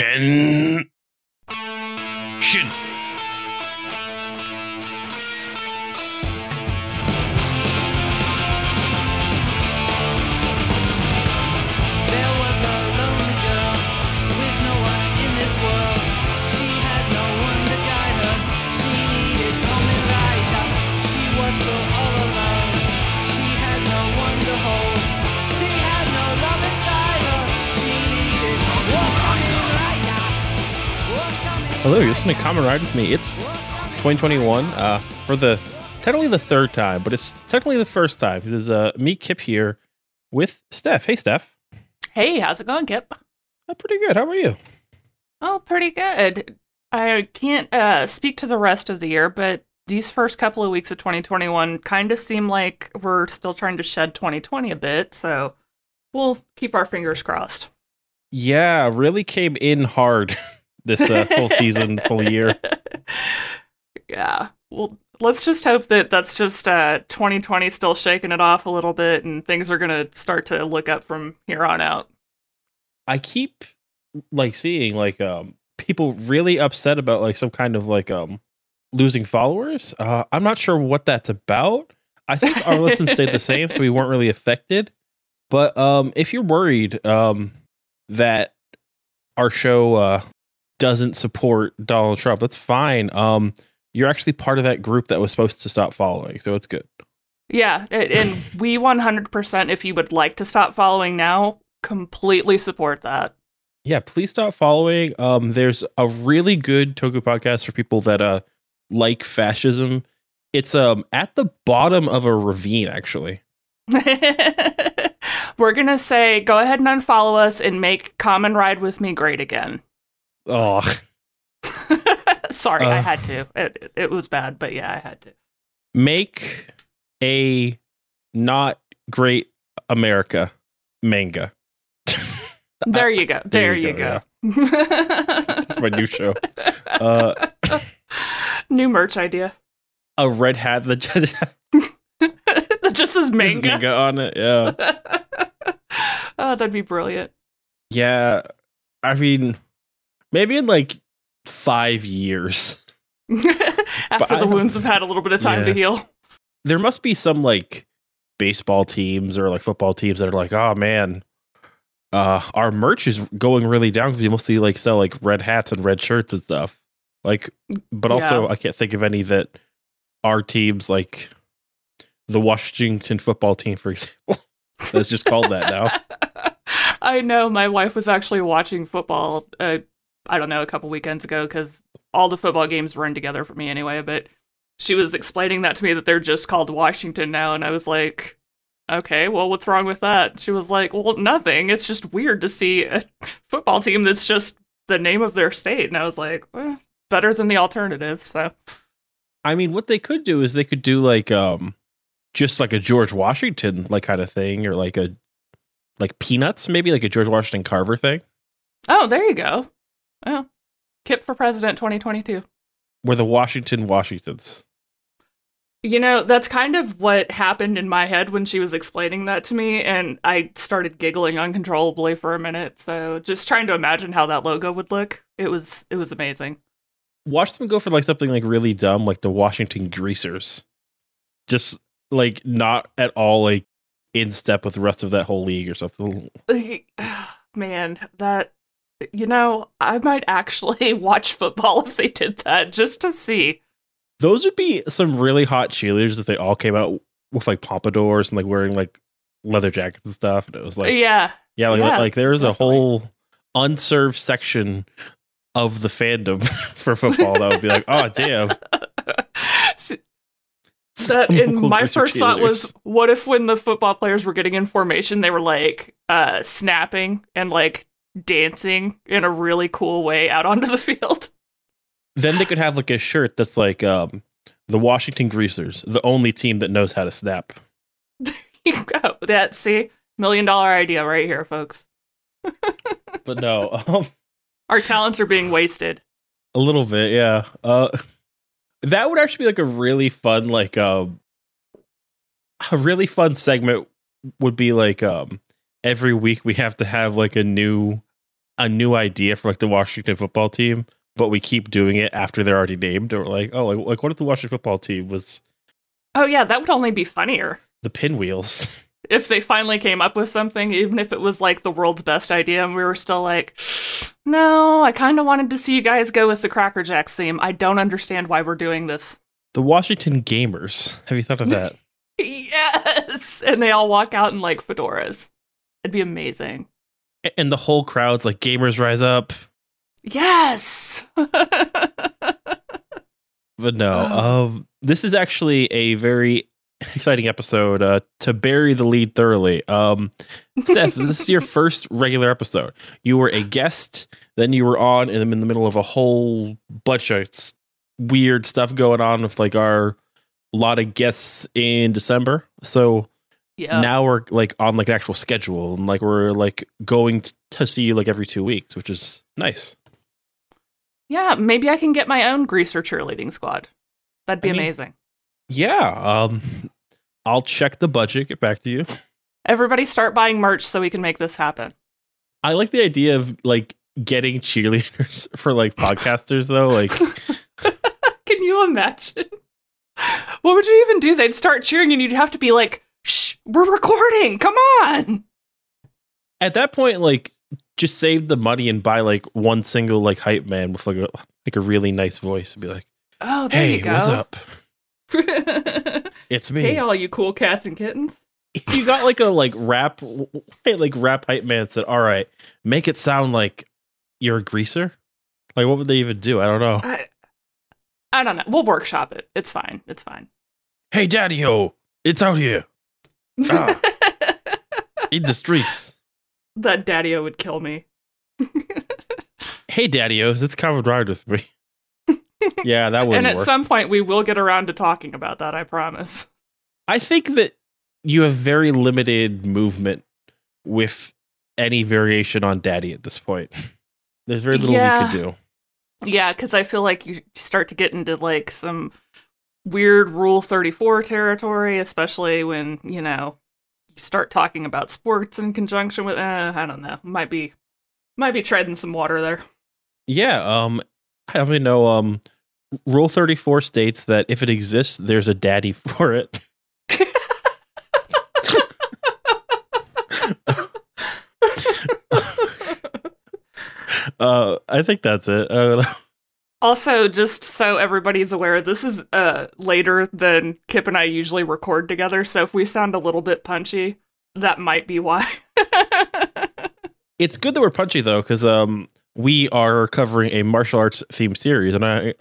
Henshin. There Hello, you're listening to Common Ride with me. It's 2021 uh, for the technically the third time, but it's technically the first time. This is uh, me, Kip, here with Steph. Hey, Steph. Hey, how's it going, Kip? Uh, pretty good. How are you? Oh, pretty good. I can't uh, speak to the rest of the year, but these first couple of weeks of 2021 kind of seem like we're still trying to shed 2020 a bit, so we'll keep our fingers crossed. Yeah, really came in hard this uh, whole season, this whole year. yeah. Well, let's just hope that that's just uh, 2020 still shaking it off a little bit and things are going to start to look up from here on out. I keep like seeing like um people really upset about like some kind of like um losing followers. Uh I'm not sure what that's about. I think our listens stayed the same, so we weren't really affected. But um if you're worried um that our show uh doesn't support Donald Trump, that's fine. Um you're actually part of that group that was supposed to stop following, so it's good. Yeah, and we 100%, if you would like to stop following now, completely support that. yeah please stop following um there's a really good toku podcast for people that uh like fascism it's um at the bottom of a ravine actually We're going to say go ahead and unfollow us and make Common Ride with Me great again. Oh Sorry, I Uh. had to. It, it was bad, but yeah, I had to. make a not great america manga There you go. There, you you go, go. that's my new show uh New merch idea. a red hat that just that just says manga. manga on it yeah oh, that'd be brilliant. yeah i mean maybe in like five years After I the wounds have had a little bit of time to heal. there must be some like baseball teams or like football teams that are like, oh man, uh, our merch is going really down because we mostly like sell like red hats and red shirts and stuff. Like, but also Yeah. I can't think of any that our teams like the Washington football team, for example, that's just called that now. I know my wife was actually watching football. Uh, I don't know a couple weekends ago because all the football games run together for me anyway. But she was explaining that to me that they're just called Washington now, and I was like, okay, well, what's wrong with that? She was like, well, nothing. It's just weird to see a football team that's just the name of their state, and I was like, well, better than the alternative. So I mean, what they could do is they could do like um just like a George Washington like kind of thing, or like a like peanuts, maybe like a George Washington Carver thing. oh, there you go. Oh, Kip for president 2022. We're the Washington Washingtons. You know, that's kind of what happened in my head when she was explaining that to me, and I started giggling uncontrollably for a minute. So just trying to imagine how that logo would look. It was it was amazing. Watch them go for like something like really dumb, like the Washington Greasers. Just like not at all like in step with the rest of that whole league or something. Man, that you know, I might actually watch football if they did that just to see. Those would be some really hot cheerleaders if they all came out with like pompadours and like wearing like leather jackets and stuff. And it was like yeah. Yeah, like, Yeah, like there's a whole unserved section of the fandom for football that would be like, oh damn. That and my first thought was what if when the football players were getting in formation they were like uh snapping and like dancing in a really cool way out onto the field then they could have like a shirt that's like um the Washington Greasers, the only team that knows how to snap. There you go that see million dollar idea right here folks But no, um, our talents are being wasted a little bit, yeah. Uh, that would actually be like a really fun, like um, a really fun segment would be like um every week we have to have like a new a new idea for like the Washington football team, but we keep doing it after they're already named. Or like, oh, like, like what if the Washington football team was Oh yeah, that would only be funnier the pinwheels? if they finally came up with something, even if it was like the world's best idea, and we were still like, no, I kind of wanted to see you guys go with the Cracker Jacks theme. I don't understand why we're doing this. The Washington Gamers. Have you thought of that? yes, and they all walk out in like fedoras. It'd be amazing. And the whole crowd's like, gamers rise up. Yes. But no, um, this is actually a very exciting episode uh, to bury the lead thoroughly. Um, Steph, this is your first regular episode. You were a guest, then you were on, and I'm in the middle of a whole bunch of weird stuff going on with like our lot of guests in December. So yeah. now we're like on like an actual schedule, and like we're like going t- to see you like every two weeks, which is nice. yeah, maybe I can get my own greaser cheerleading squad. That'd be I mean- amazing. Yeah, um, I'll check the budget. Get back to you. Everybody start buying merch so we can make this happen. I like the idea of like getting cheerleaders for like podcasters though. Like Can you imagine? What would you even do? They'd start cheering and you'd have to be like, we're recording. Come on. at that point, like just save the money and buy like one single like hype man with like a like a really nice voice and be like, Oh, there "Hey, you go. what's up? It's me." hey, all you cool cats and kittens. if you got like a like rap like rap hype man said, "All right, make it sound like you're a greaser." Like, what would they even do? I don't know. I, I don't know. We'll workshop it. It's fine. It's fine. Hey, Daddy O, it's out here Ah. in the streets. that daddy would kill me. Hey, Daddy it's come and ride with me. yeah, that and wouldn't at work. some point, we will get around to talking about that. I promise. I think that you have very limited movement with any variation on Daddy at this point. There's very little Yeah. you could do. Yeah, because I feel like you start to get into like some weird Rule 34 territory, especially when, you know, you start talking about sports in conjunction with, uh, I don't know, might be, might be treading some water there. Yeah, um I don't even know um Rule 34 states that if it exists, there's a daddy for it. Uh I think that's it. Also, just so everybody's aware, this is uh later than Kip and I usually record together, so if we sound a little bit punchy, that might be why. It's good that we're punchy though, because um, we are covering a martial arts theme series, and I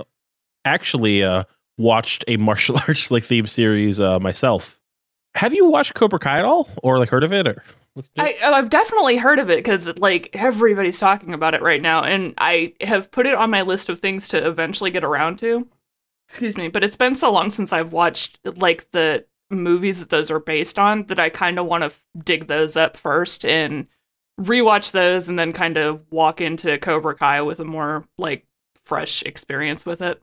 actually uh, watched a martial arts like theme series uh, myself. Have you watched Cobra Kai at all, or like heard of it, or? I, oh, I've definitely heard of it because like everybody's talking about it right now, and I have put it on my list of things to eventually get around to. Excuse me, but it's been so long since I've watched like the movies that those are based on that I kind of want to f- dig those up first and rewatch those, and then kind of walk into Cobra Kai with a more like fresh experience with it.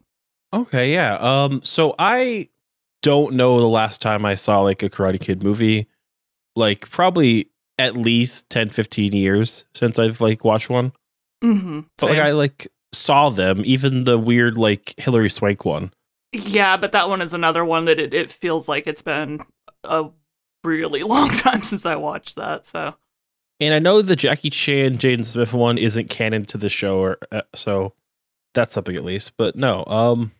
Okay, yeah. Um, so I don't know the last time I saw like a Karate Kid movie. Like probably at least 10, 15 years since I've like watched one. Mm-hmm. But like I like saw them, even the weird like Hilary Swank one. Yeah, but that one is another one that it, it feels like it's been a really long time since I watched that. So And I know the Jackie Chan Jaden Smith one isn't canon to the show, or uh, so that's something at least. But no, um,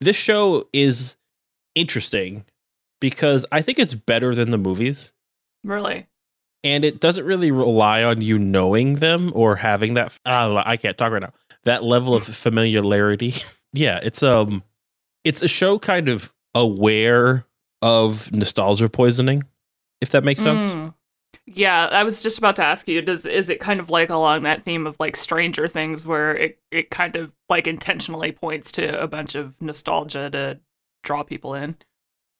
this show is interesting because I think it's better than the movies, really, and it doesn't really rely on you knowing them or having that. Uh, I can't talk right now. That level of familiarity. yeah, it's um, it's a show kind of aware of nostalgia poisoning, if that makes sense. Mm. Yeah, I was just about to ask you, does is it kind of like along that theme of like Stranger Things where it, it kind of like intentionally points to a bunch of nostalgia to draw people in?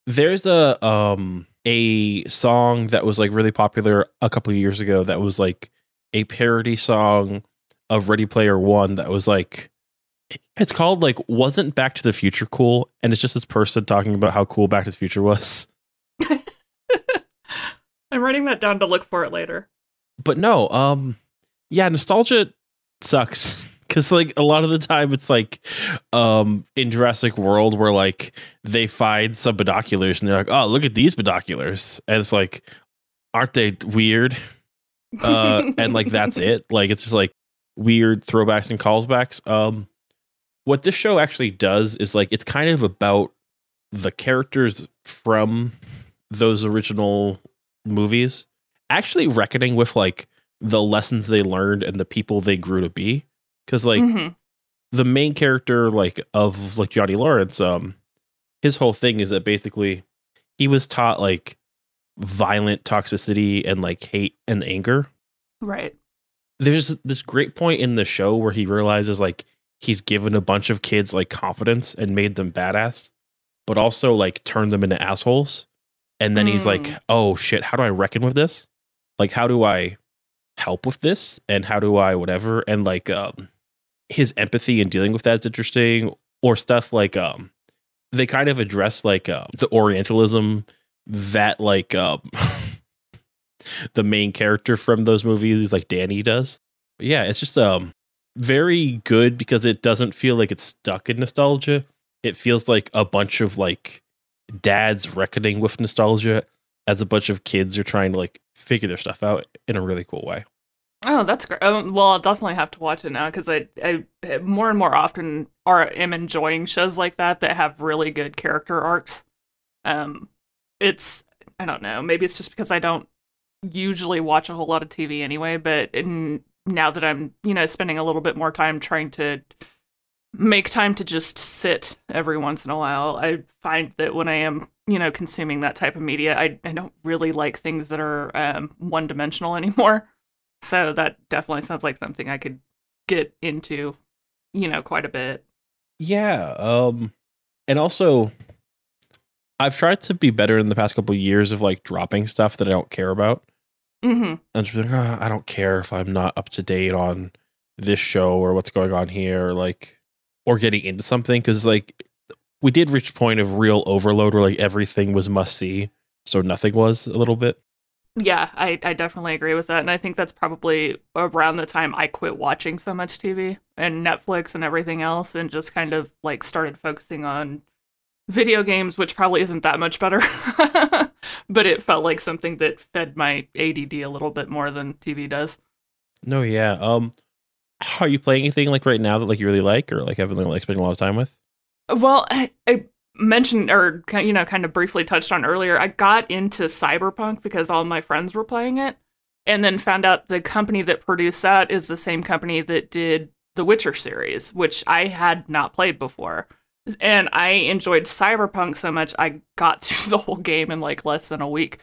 There's a um a song that was like really popular a couple of years ago that was like a parody song of Ready Player One that was like it's called like wasn't Back to the Future cool and it's just this person talking about how cool Back to the Future was. I'm writing that down to look for it later. But no, um yeah, nostalgia sucks because like a lot of the time it's like um in Jurassic World where like they find some binoculars and they're like, oh, look at these binoculars, and it's like, aren't they weird? Uh, and like that's it. Like it's just like weird throwbacks and callbacks. Um, what this show actually does is like it's kind of about the characters from those original movies actually reckoning with like the lessons they learned and the people they grew to be because like Mhm. the main character like of like Johnny Lawrence um his whole thing is that basically he was taught like violent toxicity and like hate and anger Right. there's this great point in the show where he realizes like he's given a bunch of kids like confidence and made them badass but also like turned them into assholes and then he's like Mm. oh shit how do i reckon with this like how do i help with this and how do i whatever and like um his empathy in dealing with that is interesting or stuff like um they kind of address like um the orientalism that like um the main character from those movies like danny does. Yeah it's just um very good because it doesn't feel like it's stuck in nostalgia. It feels like a bunch of like dads reckoning with nostalgia as a bunch of kids are trying to like figure their stuff out in a really cool way Oh, that's great. Um, well, I'll definitely have to watch it now because I, I more and more often are am enjoying shows like that that have really good character arcs. Um, it's I don't know. Maybe it's just because I don't usually watch a whole lot of TV anyway. But in, now that I'm you know spending a little bit more time trying to make time to just sit every once in a while, I find that when I am you know consuming that type of media, I I don't really like things that are um, one dimensional anymore. So that definitely sounds like something I could get into, you know, quite a bit. Yeah. Um, and also, I've tried to be better in the past couple of years of like dropping stuff that I don't care about. Mm-hmm. And just be like, "Ah, I don't care if I'm not up to date on this show or what's going on here, or like, or getting into something because like we did reach a point of real overload where like everything was must see, so nothing was a little bit. Yeah, I, I definitely agree with that. And I think that's probably around the time I quit watching so much TV and Netflix and everything else and just kind of like started focusing on video games, which probably isn't that much better. but it felt like something that fed my ADD a little bit more than TV does. No, yeah. Um, are you playing anything like right now that like you really like or like haven't like spending a lot of time with? Well, I, I mentioned or you know kind of briefly touched on earlier. I got into Cyberpunk because all my friends were playing it, and then found out the company that produced that is the same company that did the Witcher series, which I had not played before. And I enjoyed Cyberpunk so much I got through the whole game in like less than a week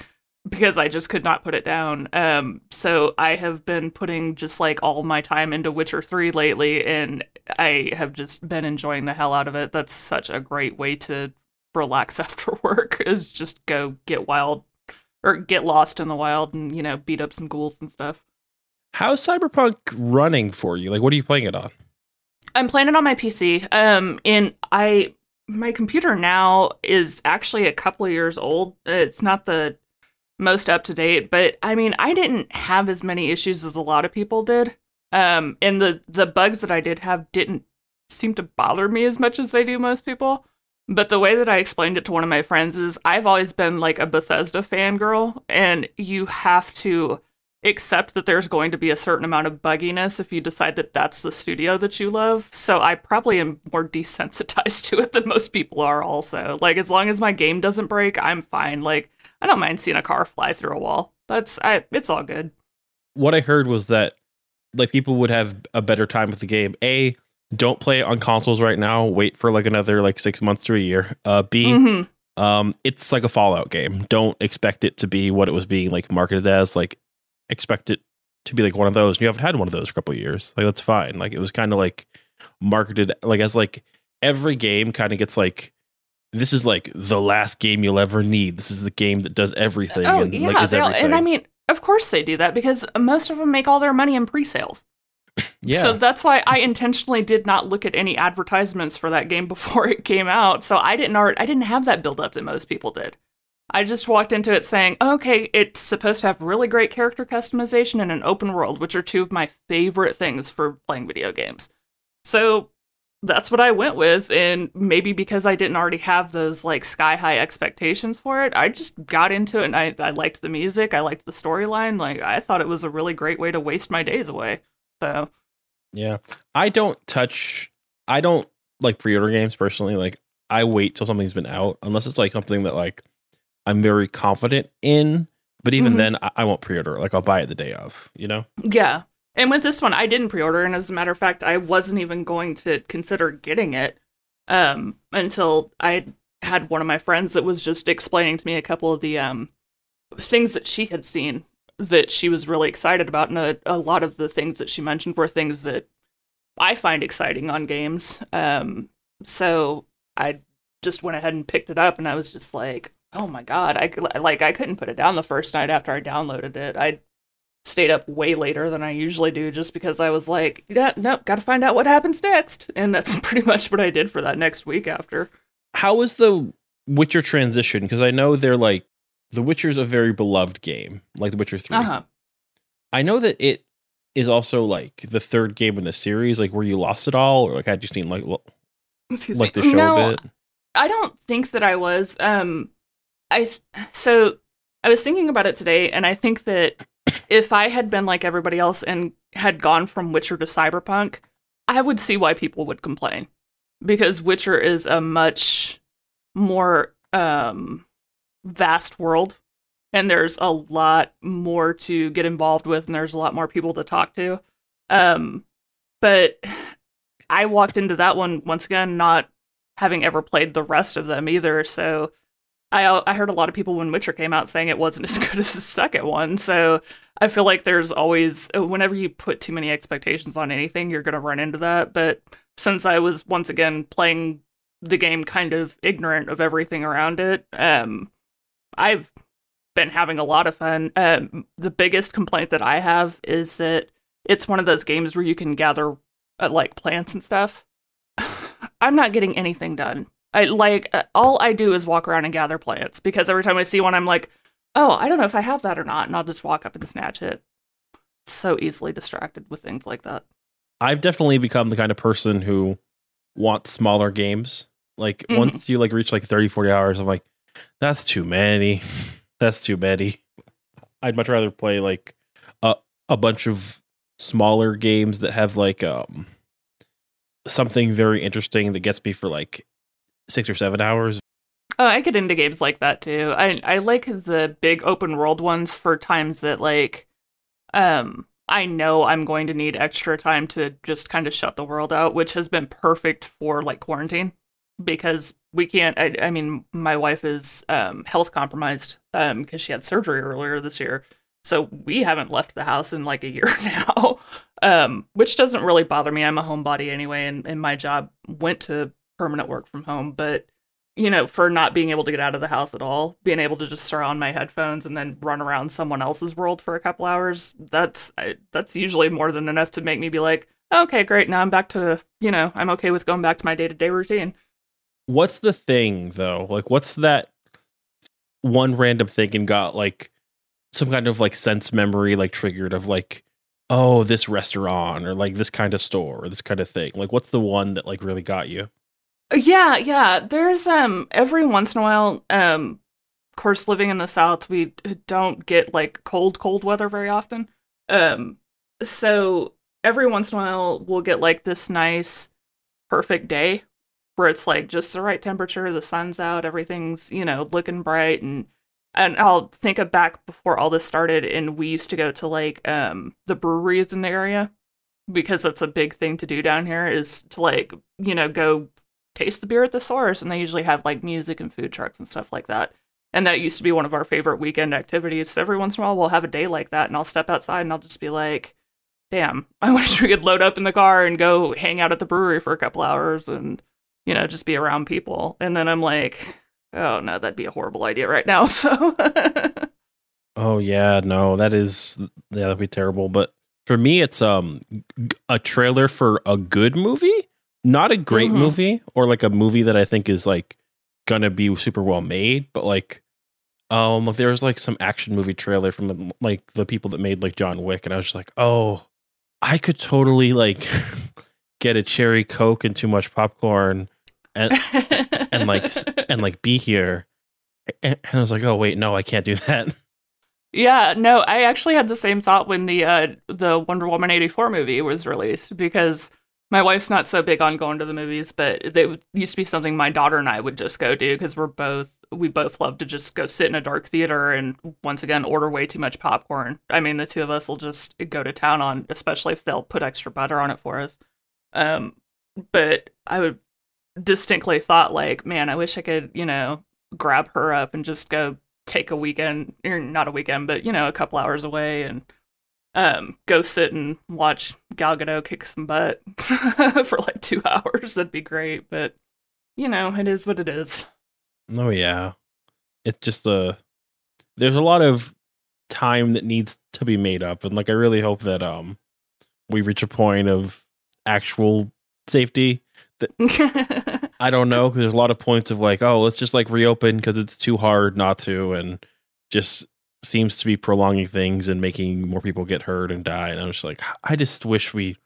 because I just could not put it down. Um, so I have been putting just like all my time into Witcher 3 lately, and I have just been enjoying the hell out of it. That's such a great way to relax after work is just go get wild or get lost in the wild and, you know, beat up some ghouls and stuff. How's Cyberpunk running for you? Like, what are you playing it on? I'm playing it on my PC. Um, and I my computer now is actually a couple of years old. It's not the most up to date, but I mean, I didn't have as many issues as a lot of people did. Um, and the the bugs that I did have didn't seem to bother me as much as they do most people. But the way that I explained it to one of my friends is I've always been like a Bethesda fangirl, and you have to accept that there's going to be a certain amount of bugginess if you decide that that's the studio that you love. So I probably am more desensitized to it than most people are also. Like as long as my game doesn't break, I'm fine. Like I don't mind seeing a car fly through a wall. That's I it's all good. What I heard was that like people would have a better time with the game. A, don't play it on consoles right now. Wait for like another like six months to a year. Uh, B, Mhm. um, it's like a Fallout game. Don't expect it to be what it was being like marketed as. Like, expect it to be like one of those. You haven't had one of those couple of years. Like that's fine. Like it was kind of like marketed like as like every game kind of gets like this is like the last game you'll ever need. This is the game that does everything. Oh and yeah, like all- everything. and I mean, of course they do that because most of them make all their money in pre-sales. yeah. So that's why I intentionally did not look at any advertisements for that game before it came out. So I didn't I didn't have that build up that most people did. I just walked into it saying, okay, it's supposed to have really great character customization and an open world, which are two of my favorite things for playing video games. So that's what I went with. And maybe because I didn't already have those like sky high expectations for it, I just got into it and I, I liked the music. I liked the storyline. Like, I thought it was a really great way to waste my days away. So, Yeah. I don't touch I don't like pre-order games personally. Like I wait till something's been out unless it's like something that like I'm very confident in. But even Mhm. then I, I won't pre-order. Like I'll buy it the day of, you know? yeah. And with this one, I didn't pre order. And as a matter of fact, I wasn't even going to consider getting it um, until I had one of my friends that was just explaining to me a couple of the um, things that she had seen that she was really excited about. And a, a lot of the things that she mentioned were things that I find exciting on games. Um, so I just went ahead and picked it up, and I was just like, "Oh my god!" I like I couldn't put it down the first night after I downloaded it. I stayed up way later than I usually do, just because I was like, "Yeah, nope, got to find out what happens next," and that's pretty much what I did for that next week after. How was the Witcher transition? Because I know they're like The Witcher's a very beloved game, like The Witcher 3. Uh huh. I know that it is also like the third game in the series, like where you lost it all, or like had you seen like lo- like the show no, a bit? I don't think that I was. Um, I so I was thinking about it today, and I think that if I had been like everybody else and had gone from Witcher to Cyberpunk, I would see why people would complain. Because Witcher is a much more um vast world and there's a lot more to get involved with and there's a lot more people to talk to. Um but i walked into that one once again not having ever played the rest of them either so i i heard a lot of people when witcher came out saying it wasn't as good as the second one so i feel like there's always whenever you put too many expectations on anything you're going to run into that but since i was once again playing the game kind of ignorant of everything around it um i've been having a lot of fun. Um, the biggest complaint that I have is that it's one of those games where you can gather uh, like plants and stuff. I'm not getting anything done. I like uh, all I do is walk around and gather plants because every time I see one, I'm like, oh, I don't know if I have that or not, and I'll just walk up and snatch it. So easily distracted with things like that. I've definitely become the kind of person who wants smaller games. Like Mhm. once you like reach like 30, 40 hours, I'm like, that's too many. That's too many. I'd much rather play like a a bunch of smaller games that have like um something very interesting that gets me for like six or seven hours. Oh, I get into games like that too. I I like the big open world ones for times that like um I know I'm going to need extra time to just kind of shut the world out, which has been perfect for like quarantine because we can't I, I mean my wife is um health compromised um because she had surgery earlier this year. So we haven't left the house in like a year now. Um which doesn't really bother me. I'm a homebody anyway and, and my job went to permanent work from home, but you know, for not being able to get out of the house at all, being able to just throw on my headphones and then run around someone else's world for a couple hours, that's I, that's usually more than enough to make me be like, okay, great, now I'm back to, you know, I'm okay with going back to my day-to-day routine. What's the thing though? Like what's that one random thing and got like some kind of like sense memory like triggered of like oh this restaurant or like this kind of store or this kind of thing like what's the one that like really got you Yeah, yeah. There's um every once in a while, um of course living in the south, we don't get like cold cold weather very often. Um so every once in a while we'll get like this nice perfect day where it's like just the right temperature, the sun's out, everything's, you know, looking bright and and I'll think of back before all this started and we used to go to like um the breweries in the area because that's a big thing to do down here is to like, you know, go taste the beer at the source and they usually have like music and food trucks and stuff like that. And that used to be one of our favorite weekend activities. Every once in a while we'll have a day like that and i'll step outside and i'll just be like damn i wish we could load up in the car and go hang out at the brewery for a couple hours and you know just be around people. And then i'm like oh no that'd be a horrible idea right now. So oh yeah no that is yeah that'd be terrible. But for me it's um a trailer for a good movie not a great Mhm. movie or like a movie that i think is like gonna be super well made but like Um, there was like some action movie trailer from the like the people that made like John Wick, and I was just like, oh, I could totally like get a cherry coke and too much popcorn and and like and like be here. And, and I was like, oh wait, no, I can't do that. Yeah, no, I actually had the same thought when the uh, the Wonder Woman eighty four movie was released because my wife's not so big on going to the movies, but it used to be something my daughter and I would just go do because we're both we both love to just go sit in a dark theater and once again order way too much popcorn. I mean, the two of us will just go to town on, especially if they'll put extra butter on it for us. Um, but I would distinctly thought like, man, I wish I could, you know, grab her up and just go take a weekend or not a weekend but you know a couple hours away and um go sit and watch gal gadot kick some butt for like two hours that'd be great but you know it is what it is Oh yeah, it's just a. There's a lot of time that needs to be made up, and like I really hope that um we reach a point of actual safety. That I don't know because there's a lot of points of like, oh, let's just like reopen because it's too hard not to, and just seems to be prolonging things and making more people get hurt and die. And I'm just like, I just wish we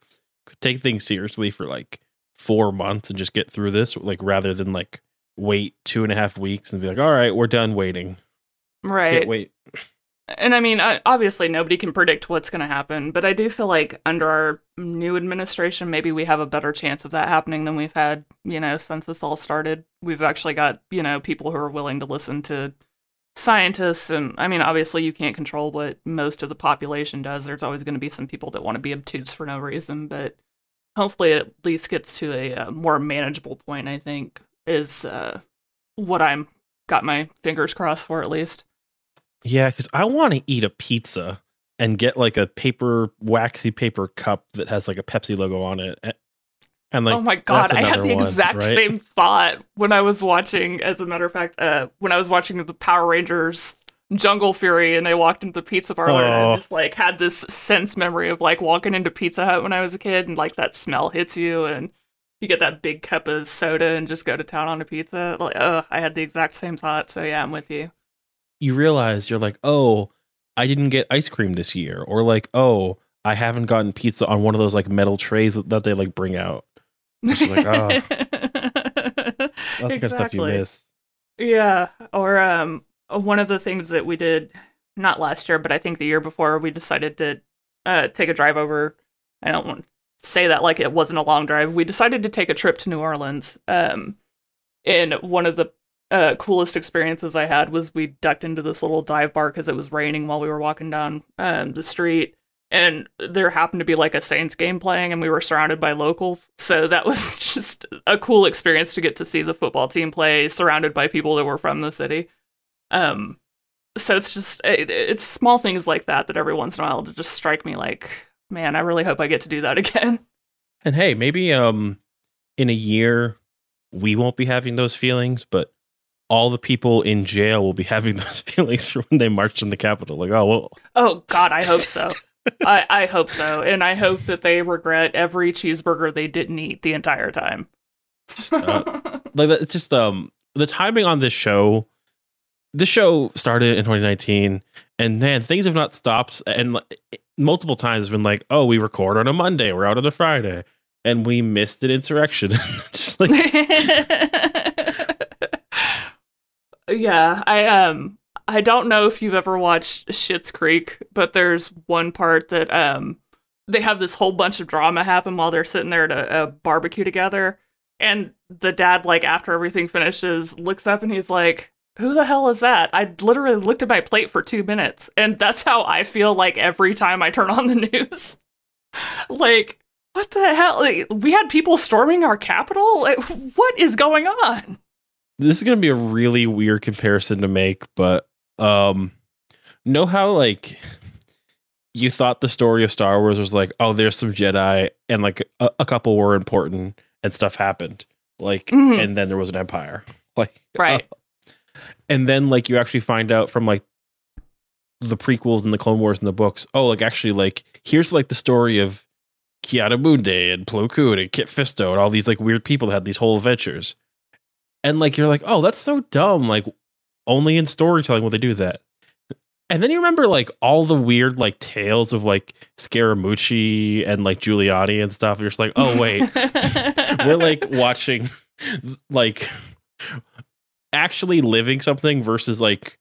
could take things seriously for like four months and just get through this, like rather than like wait two and a half weeks and be like, all right, we're done waiting. right Can't wait. and i mean obviously nobody can predict what's going to happen but i do feel like under our new administration maybe we have a better chance of that happening than we've had you know since this all started we've actually got you know people who are willing to listen to scientists and i mean obviously you can't control what most of the population does there's always going to be some people that want to be obtuse for no reason but hopefully it at least gets to a, uh more manageable point i think is uh, what i'm got my fingers crossed for at least Yeah, because I want to eat a pizza and get like a paper, waxy paper cup that has like a Pepsi logo on it. And like, oh my god, I had the one, exact right? same thought when I was watching. As a matter of fact, uh, when I was watching the Power Rangers Jungle Fury, and they walked into the pizza parlor, and Oh. I just like had this sense memory of like walking into Pizza Hut when I was a kid, and like that smell hits you, and you get that big cup of soda, and just go to town on a pizza. Like, oh, I had the exact same thought. So yeah, I'm with you. you realize you're like, oh, I didn't get ice cream this year, or like, oh, I haven't gotten pizza on one of those like metal trays that, that they like bring out. Like, oh. That's kind of stuff you miss. Yeah, or um, one of the things that we did not last year, but I think the year before, we decided to uh, take a drive over. I don't want to say that like it wasn't a long drive. We decided to take a trip to New Orleans. Um, and one of the uh, coolest experiences I had was we ducked into this little dive bar because it was raining while we were walking down um, the street. And there happened to be like a Saints game playing, and we were surrounded by locals. So that was just a cool experience to get to see the football team play surrounded by people that were from the city. Um, so it's just it, it's small things like that that every once in a while to just strike me like, man, I really hope I get to do that again. And hey, maybe um in a year we won't be having those feelings, but all the people in jail will be having those feelings for when they marched in the Capitol. Like, oh well, Oh God, I hope so. I, I hope so, and I hope that they regret every cheeseburger they didn't eat the entire time. just uh, like that- it's just um the timing on this show. This show started in 2019, and then things have not stopped. And like, multiple times it's been like, oh, we record on a Monday, we're out on a Friday, and we missed an insurrection. just like yeah, I um I don't know if you've ever watched Schitt's Creek, but there's one part that um they have this whole bunch of drama happen while they're sitting there at a, a barbecue together, and the dad like after everything finishes looks up and he's like. Who the hell is that? I literally looked at my plate for two minutes, and that's how I feel like every time I turn on the news. like, what the hell? Like, we had people storming our capital. Like, what is going on? this is gonna be a really weird comparison to make, but um know how like you thought the story of Star Wars was like, oh, there's some Jedi and like a, a couple were important and stuff happened. Like Mhm. and then there was an empire. Like Right. uh, and then like you actually find out from like the prequels and the Clone Wars and the books, oh, like actually like here's like the story of Ki-Adi-Mundi and Plo Koon and Kit Fisto and all these like weird people that had these whole adventures. And like you're like, oh, that's so dumb. Like, only in storytelling will they do that. And then you remember like all the weird like tales of like Scaramucci and like Giuliani and stuff. You're just like, oh wait, we're like watching like actually living something versus like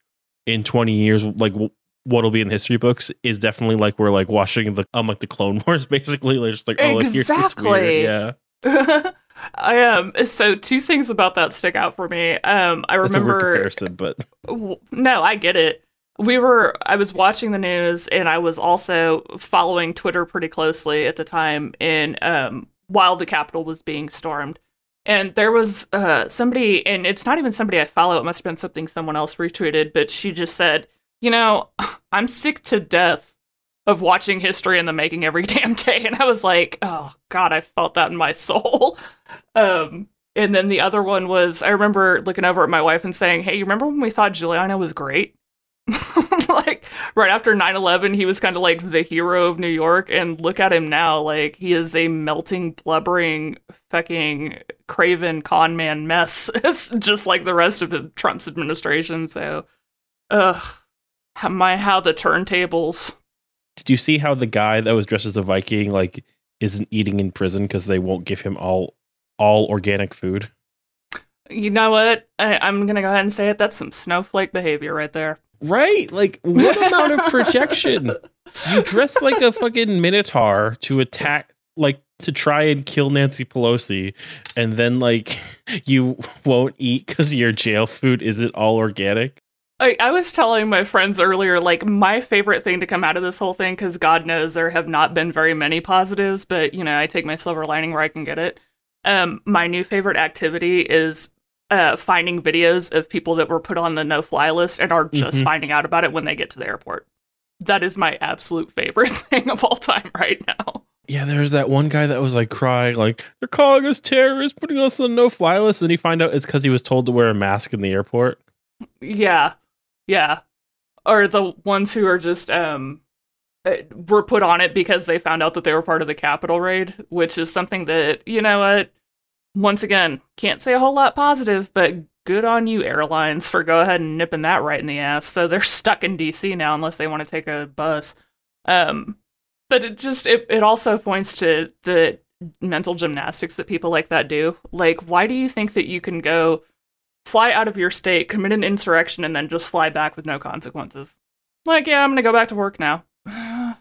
in 20 years like w- what'll be in the history books is definitely like we're like watching the um like the clone wars basically like just like oh like, here's this Exactly. weird, yeah I um so two things about that stick out for me. Um I that's a weird remember comparison but W- No, I get it. We were I was watching the news and I was also following Twitter pretty closely at the time in um while the Capitol was being stormed. And there was uh somebody and it's not even somebody I follow, it must have been something someone else retweeted, but she just said, "You know, I'm sick to death of watching history in the making every damn day." And I was like, "Oh god, I felt that in my soul." Um and then the other one was I remember looking over at my wife and saying, Hey, you remember when we thought Giuliani was great? like right after 9-11 he was kind of like the hero of new york and look at him now like he is a melting blubbering fucking craven con man mess just like the rest of the trump's administration so ugh my how the turntables did you see how the guy that was dressed as a viking like isn't eating in prison because they won't give him all all organic food you know what I, i'm gonna go ahead and say it that's some snowflake behavior right there Right? Like, what amount of projection? You dress like a fucking minotaur to attack, like, to try and kill Nancy Pelosi, and then, like, you won't eat because your jail food isn't all organic. I, I was telling my friends earlier, like, my favorite thing to come out of this whole thing, because God knows there have not been very many positives, but, you know, I take my silver lining where I can get it. Um, my new favorite activity is uh, finding videos of people that were put on the no fly list and are just Mhm. finding out about it when they get to the airport. That is my absolute favorite thing of all time right now. Yeah, there's that one guy that was like crying, like, they're calling us terrorists, putting us on the no fly list. And he find out it's because he was told to wear a mask in the airport. Yeah. Yeah. Or the ones who are just um uh, were put on it because they found out that they were part of the Capitol raid, which is something that, you know what, once again, can't say a whole lot positive, but good on you airlines for go ahead and nipping that right in the ass. So they're stuck in DC now unless they want to take a bus. Um but it just it, it also points to the mental gymnastics that people like that do. Like why do you think that you can go fly out of your state, commit an insurrection, and then just fly back with no consequences. Like, yeah, I'm gonna go back to work now.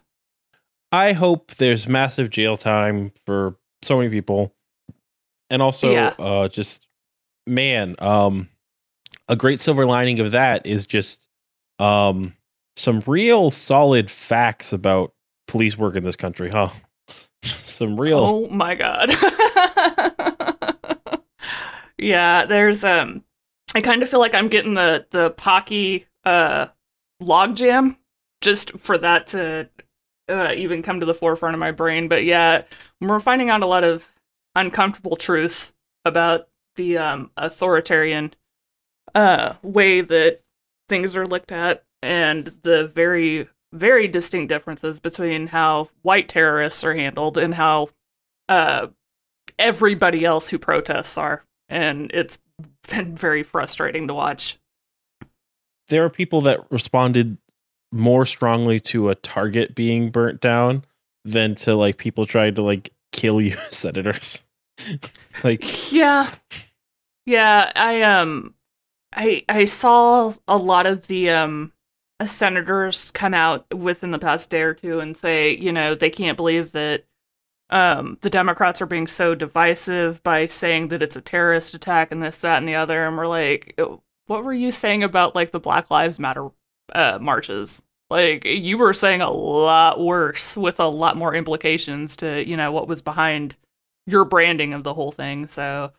I hope there's massive jail time for so many people. And also Yeah. uh just man, um a great silver lining of that is just um some real solid facts about police work in this country, huh? some real oh my god. yeah, there's um I kind of feel like I'm getting the the Pocky uh logjam just for that to uh, even come to the forefront of my brain. But yeah, we're finding out a lot of uncomfortable truths about the um, authoritarian uh, way that things are looked at and the very, very distinct differences between how white terrorists are handled and how uh, everybody else who protests are. And it's been very frustrating to watch. there are people that responded more strongly to a target being burnt down than to like people trying to like kill you senators. like Yeah. Yeah, I um I I saw a lot of the um senators come out within the past day or two and say, you know, they can't believe that um the Democrats are being so divisive by saying that it's a terrorist attack and this, that, and the other. And we're like, what were you saying about like the Black Lives Matter uh marches? Like you were saying a lot worse with a lot more implications to, you know, what was behind your branding of the whole thing. So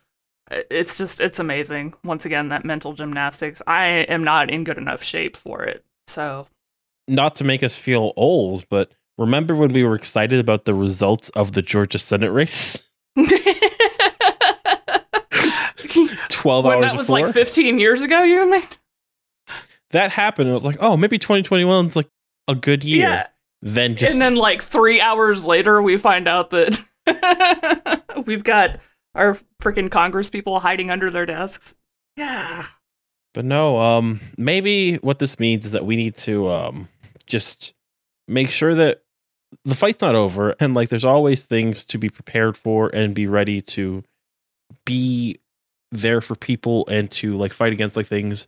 it's just it's amazing once again that mental gymnastics i am not in good enough shape for it so not to make us feel old, but remember when we were excited about the results of the Georgia Senate race? 12 when hours that was like 15 years ago you mean that happened. It was like, oh, maybe 2021 is like a good year. yeah Then just and then like three hours later we find out that we've got our freaking congress people hiding under their desks yeah But no, um, maybe what this means is that we need to um just make sure that the fight's not over and like there's always things to be prepared for and be ready to be there for people and to like fight against like things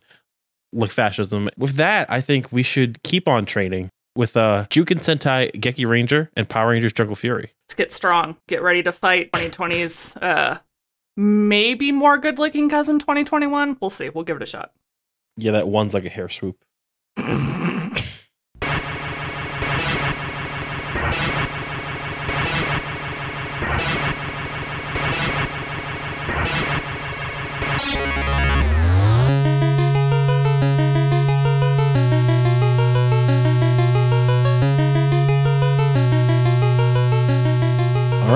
like fascism. With that, I think we should keep on training with uh Juken Sentai Gekiranger and Power Rangers Jungle Fury. Let's get strong. Get ready to fight 2020's uh maybe more good looking cousin 2021. We'll see. We'll give it a shot. Yeah, that one's like a hair swoop.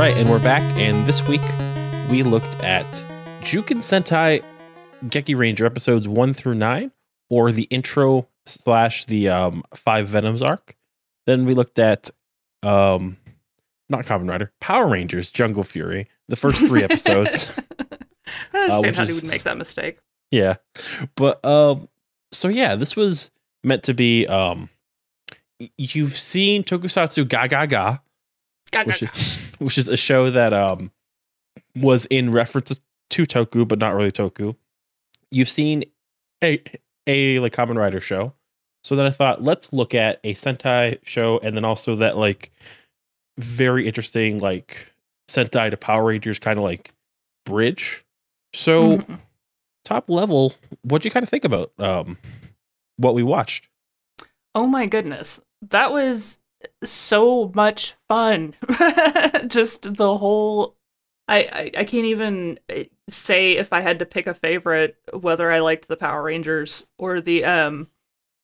right, and we're back. And this week we looked at Juken Sentai Gekiranger episodes one through nine, or the intro slash the um, five Venoms arc. Then we looked at um, not Kamen Rider, Power Rangers Jungle Fury, the first three episodes. I understand which how is- you would make that mistake. yeah, but um, so yeah, this was meant to be um, you've seen Tokusatsu GaGaGa, God, which is which is a show that um was in reference to Toku, but not really Toku. You've seen a a like Kamen Rider show, so then I thought let's look at a Sentai show, and then also that like very interesting like Sentai to Power Rangers kind of like bridge. So Mhm. top level, what do you kind of think about um what we watched? Oh my goodness. That was so much fun. Just the whole I, I I can't even uh, say if I had to pick a favorite whether I liked the Power Rangers or the um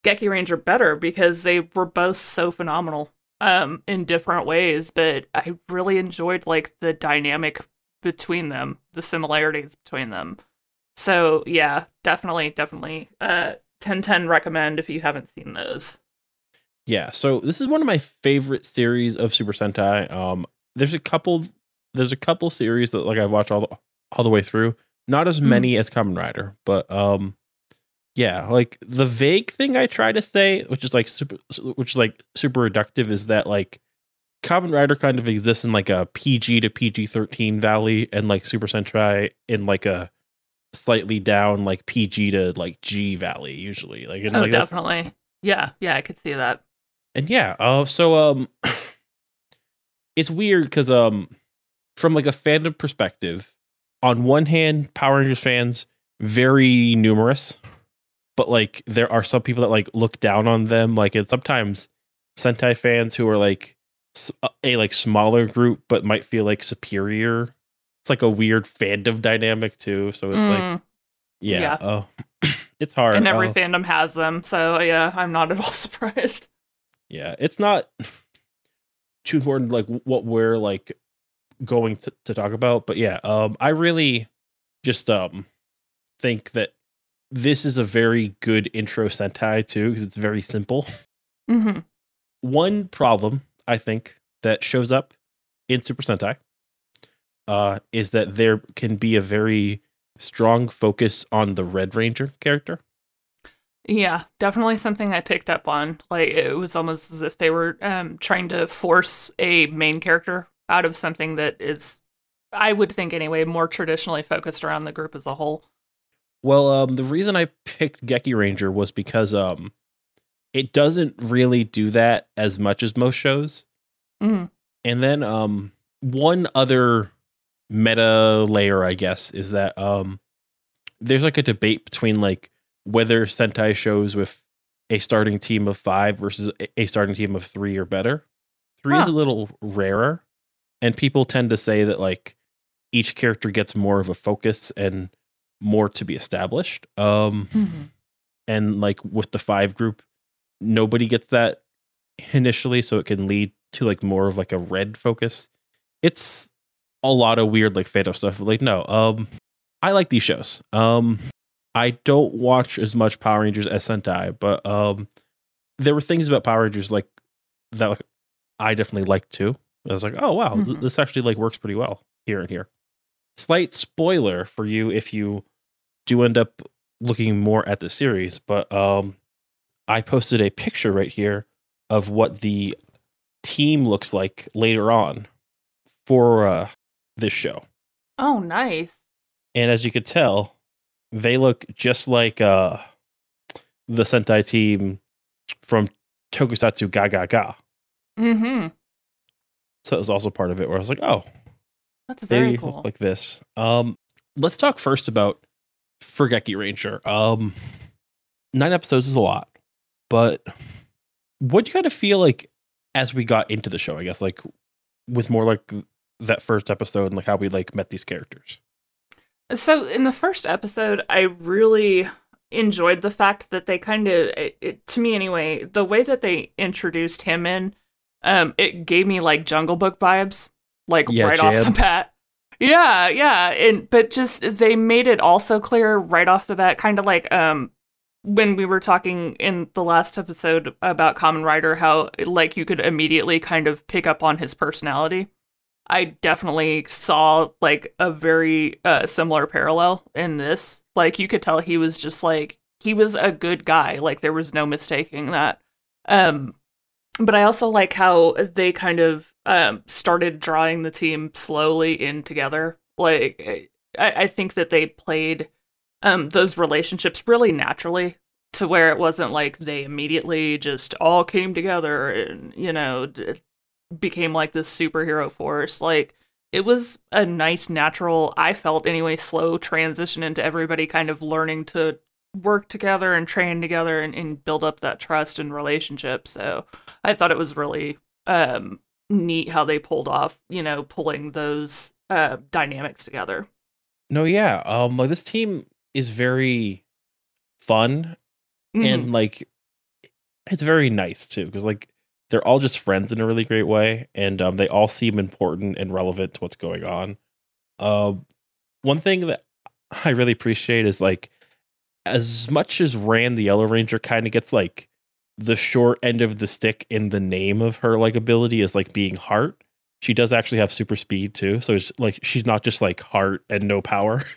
Gekiranger better because they were both so phenomenal um in different ways, but I really enjoyed like the dynamic between them, the similarities between them. So, yeah, definitely definitely uh 1010 recommend if you haven't seen those. Yeah, so this is one of my favorite series of Super Sentai. Um, there's a couple, there's a couple series that like I've watched all the all the way through. Not as Mm. many as Kamen Rider, but um, yeah, like the vague thing I try to say, which is like super, which is like super reductive, is that like Kamen Rider kind of exists in like a PG to PG thirteen valley, and like Super Sentai in like a slightly down like PG to like G valley usually. Like, Oh, like definitely. Yeah, yeah, I could see that. And yeah uh so um it's weird because um from like a fandom perspective on one hand power rangers fans very numerous but like there are some people that like look down on them like and sometimes sentai fans who are like a like smaller group but might feel like superior it's like a weird fandom dynamic too so it's like Mm, yeah, yeah. uh, it's hard and every uh, fandom has them, so yeah, I'm not at all surprised. Yeah it's not too important like what we're like going to, to talk about but yeah um i really just um think that this is a very good intro sentai too because it's very simple Mm-hmm. one problem i think that shows up in super sentai uh is that there can be a very strong focus on the red ranger character Yeah, definitely something I picked up on. Like it was almost as if they were um, trying to force a main character out of something that is, I would think anyway, more traditionally focused around the group as a whole. Well, um, the reason I picked Gekiranger was because um, it doesn't really do that as much as most shows. Mm. And then um, one other meta layer, I guess, is that um, there's like a debate between like whether Sentai shows with a starting team of five versus a- starting team of three or better. Three is a little rarer, and people tend to say that like each character gets more of a focus and more to be established. Um, Mm-hmm. and like with the five group nobody gets that initially so it can lead to like more of like a red focus it's a lot of weird like fandom stuff but like no um i like these shows um i don't watch as much power rangers as sentai but um there were things about power rangers like that like i definitely liked too i was like oh wow Mhm. this actually like works pretty well here and here slight spoiler for you if you do end up looking more at the series, but um, I posted a picture right here of what the team looks like later on for uh, this show. Oh, nice. And as you could tell, they look just like uh, the Sentai team from Tokusatsu GaGaGa. Mm-hmm. So it was also part of it where I was like, oh, That's they very cool. look like this. Um, let's talk first about for Gekiranger. Um, nine episodes is a lot, but what do you kind of feel like as we got into the show? I guess like with more like that first episode and like how we like met these characters. So in the first episode, I really enjoyed the fact that they kind of, it, it, to me anyway, the way that they introduced him in, um, it gave me like Jungle Book vibes, like Yeah, right off the bat. Yeah, yeah, and but just they made it also clear right off the bat, kind of like um when we were talking in the last episode about Kamen Rider, how like you could immediately kind of pick up on his personality. I definitely saw like a very uh, similar parallel in this. Like you could tell he was just like he was a good guy. Like there was no mistaking that. Um, but I also like how they kind of um, started drawing the team slowly in together. Like I, I think that they played um, those relationships really naturally to where it wasn't like they immediately just all came together and you know became like this superhero force. Like it was a nice, natural, I felt anyway, slow transition into everybody kind of learning to work together and train together and, and build up that trust and relationship. So I thought it was really um, neat how they pulled off, you know, pulling those uh, dynamics together. No, yeah. Um, like this team is very fun Mhm. and like it's very nice too because like they're all just friends in a really great way and um, they all seem important and relevant to what's going on. Um, one thing that i really appreciate is like as much as Ran the yellow ranger kind of gets like the short end of the stick in the name of her like ability is like being heart she does actually have super speed too so it's like she's not just like heart and no power.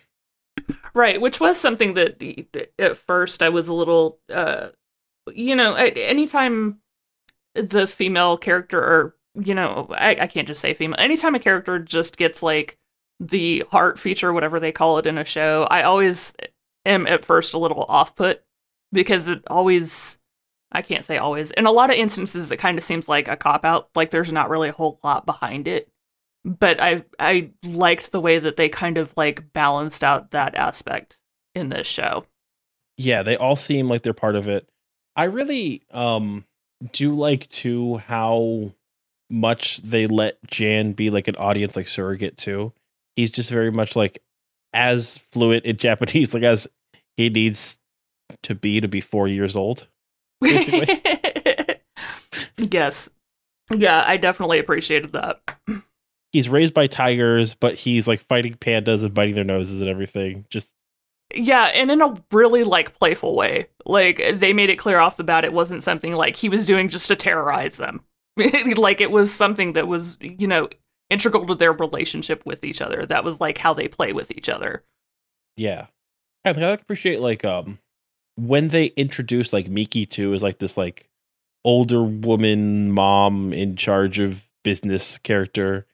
Right, which was something that at first I was a little, uh, you know, anytime the female character, or you know, I, I can't just say female. Anytime a character just gets like the heart feature, whatever they call it in a show, I always am at first a little off put because it always. I can't say always. In a lot of instances, it kind of seems like a cop out. Like there's not really a whole lot behind it but I I liked the way that they kind of like balanced out that aspect in this show. yeah they all seem like they're part of it i really um do like too how much they let jan be like an audience like surrogate too he's just very much like as fluent in japanese like as he needs to be to be four years old yes. Yeah, I definitely appreciated that. he's raised by tigers but he's like fighting pandas and biting their noses and everything just Yeah, and in a really like playful way. Like they made it clear off the bat it wasn't something like he was doing just to terrorize them. like it was something that was, you know, integral to their relationship with each other. That was like how they play with each other. Yeah. I think I appreciate like um when they introduce like Miki too as like this like older woman mom in charge of business character.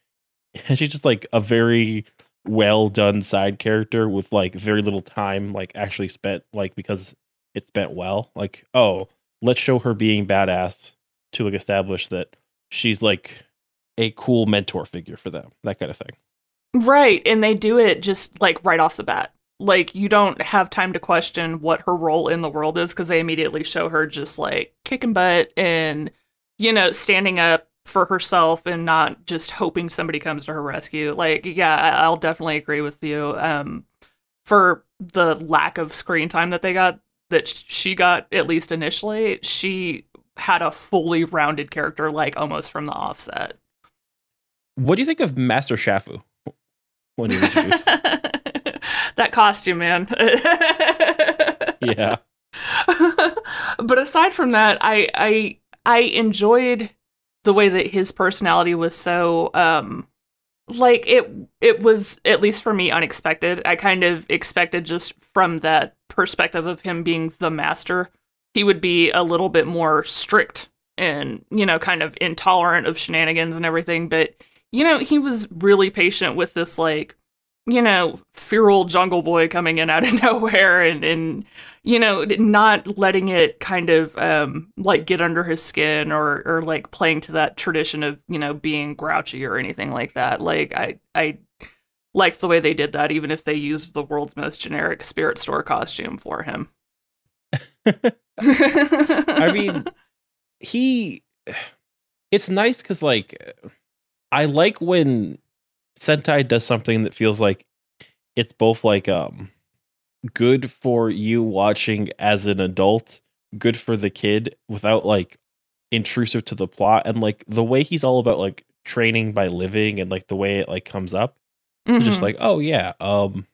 And she's just like a very well done side character with like very little time like actually spent like because it's spent well. Like, oh, let's show her being badass to like establish that she's like a cool mentor figure for them. That kind of thing. Right, and they do it just like right off the bat. Like you don't have time to question what her role in the world is because they immediately show her just like kicking butt and you know standing up for herself and not just hoping somebody comes to her rescue. Like yeah, I'll definitely agree with you. Um, for the lack of screen time that they got, that she got at least initially, she had a fully rounded character like almost from the offset. What do you think of Master Shafu when he was introduced? that costume, man. yeah. but aside from that, I I I enjoyed the way that his personality was so um like it it was at least for me unexpected. I kind of expected just from that perspective of him being the master, he would be a little bit more strict and, you know, kind of intolerant of shenanigans and everything, but you know, he was really patient with this like you know, feral jungle boy coming in out of nowhere and, and you know, not letting it kind of um, like get under his skin or, or like playing to that tradition of, you know, being grouchy or anything like that. Like, I, I liked the way they did that, even if they used the world's most generic spirit store costume for him. I mean, he. It's nice because, like, I like when Sentai does something that feels like it's both like um good for you watching as an adult, good for the kid without like intrusive to the plot and like the way he's all about like training by living and like the way it like comes up. It's just like, oh yeah, um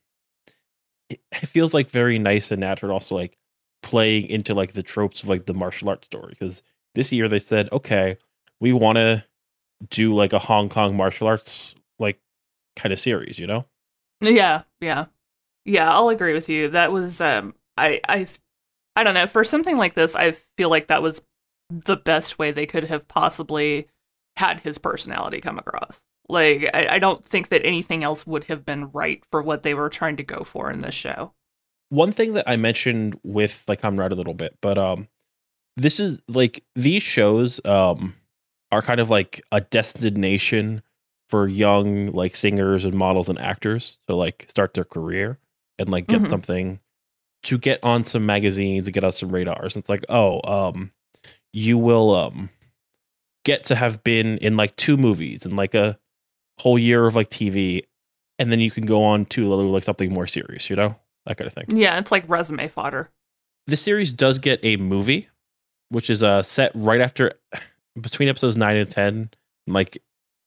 it, feels like very nice and natural also like playing into like the tropes of like the martial arts story because this year they said, okay, we want to do like a Hong Kong martial arts kind of series, you know? Yeah, yeah. Yeah, I'll agree with you. That was um I I I don't know, for something like this, I feel like that was the best way they could have possibly had his personality come across. Like I, I don't think that anything else would have been right for what they were trying to go for in this show. one thing that I mentioned with like Kamen Rider a little bit, but um this is like these shows um are kind of like a destination for young like singers and models and actors to like start their career and like get Mhm. something to get on some magazines and get on some radars. And it's like, oh, um you will um get to have been in like two movies and like a whole year of like TV and then you can go on to like something more serious, you know? That kind of thing Yeah, it's like resume fodder. the series does get a movie, which is uh set right after between episodes nine and ten. Like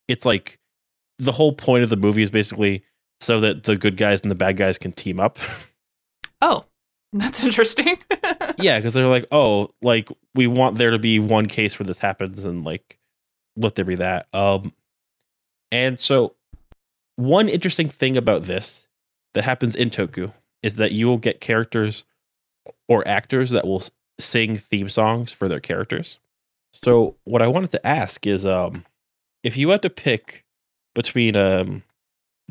it's like the whole point of the movie is basically so that the good guys and the bad guys can team up. Oh, that's interesting. yeah, because they're like, oh, like we want there to be one case where this happens, and like let there be that. Um, and so one interesting thing about this that happens in Toku is that you will get characters or actors that will sing theme songs for their characters. So what I wanted to ask is, um, if you had to pick between um,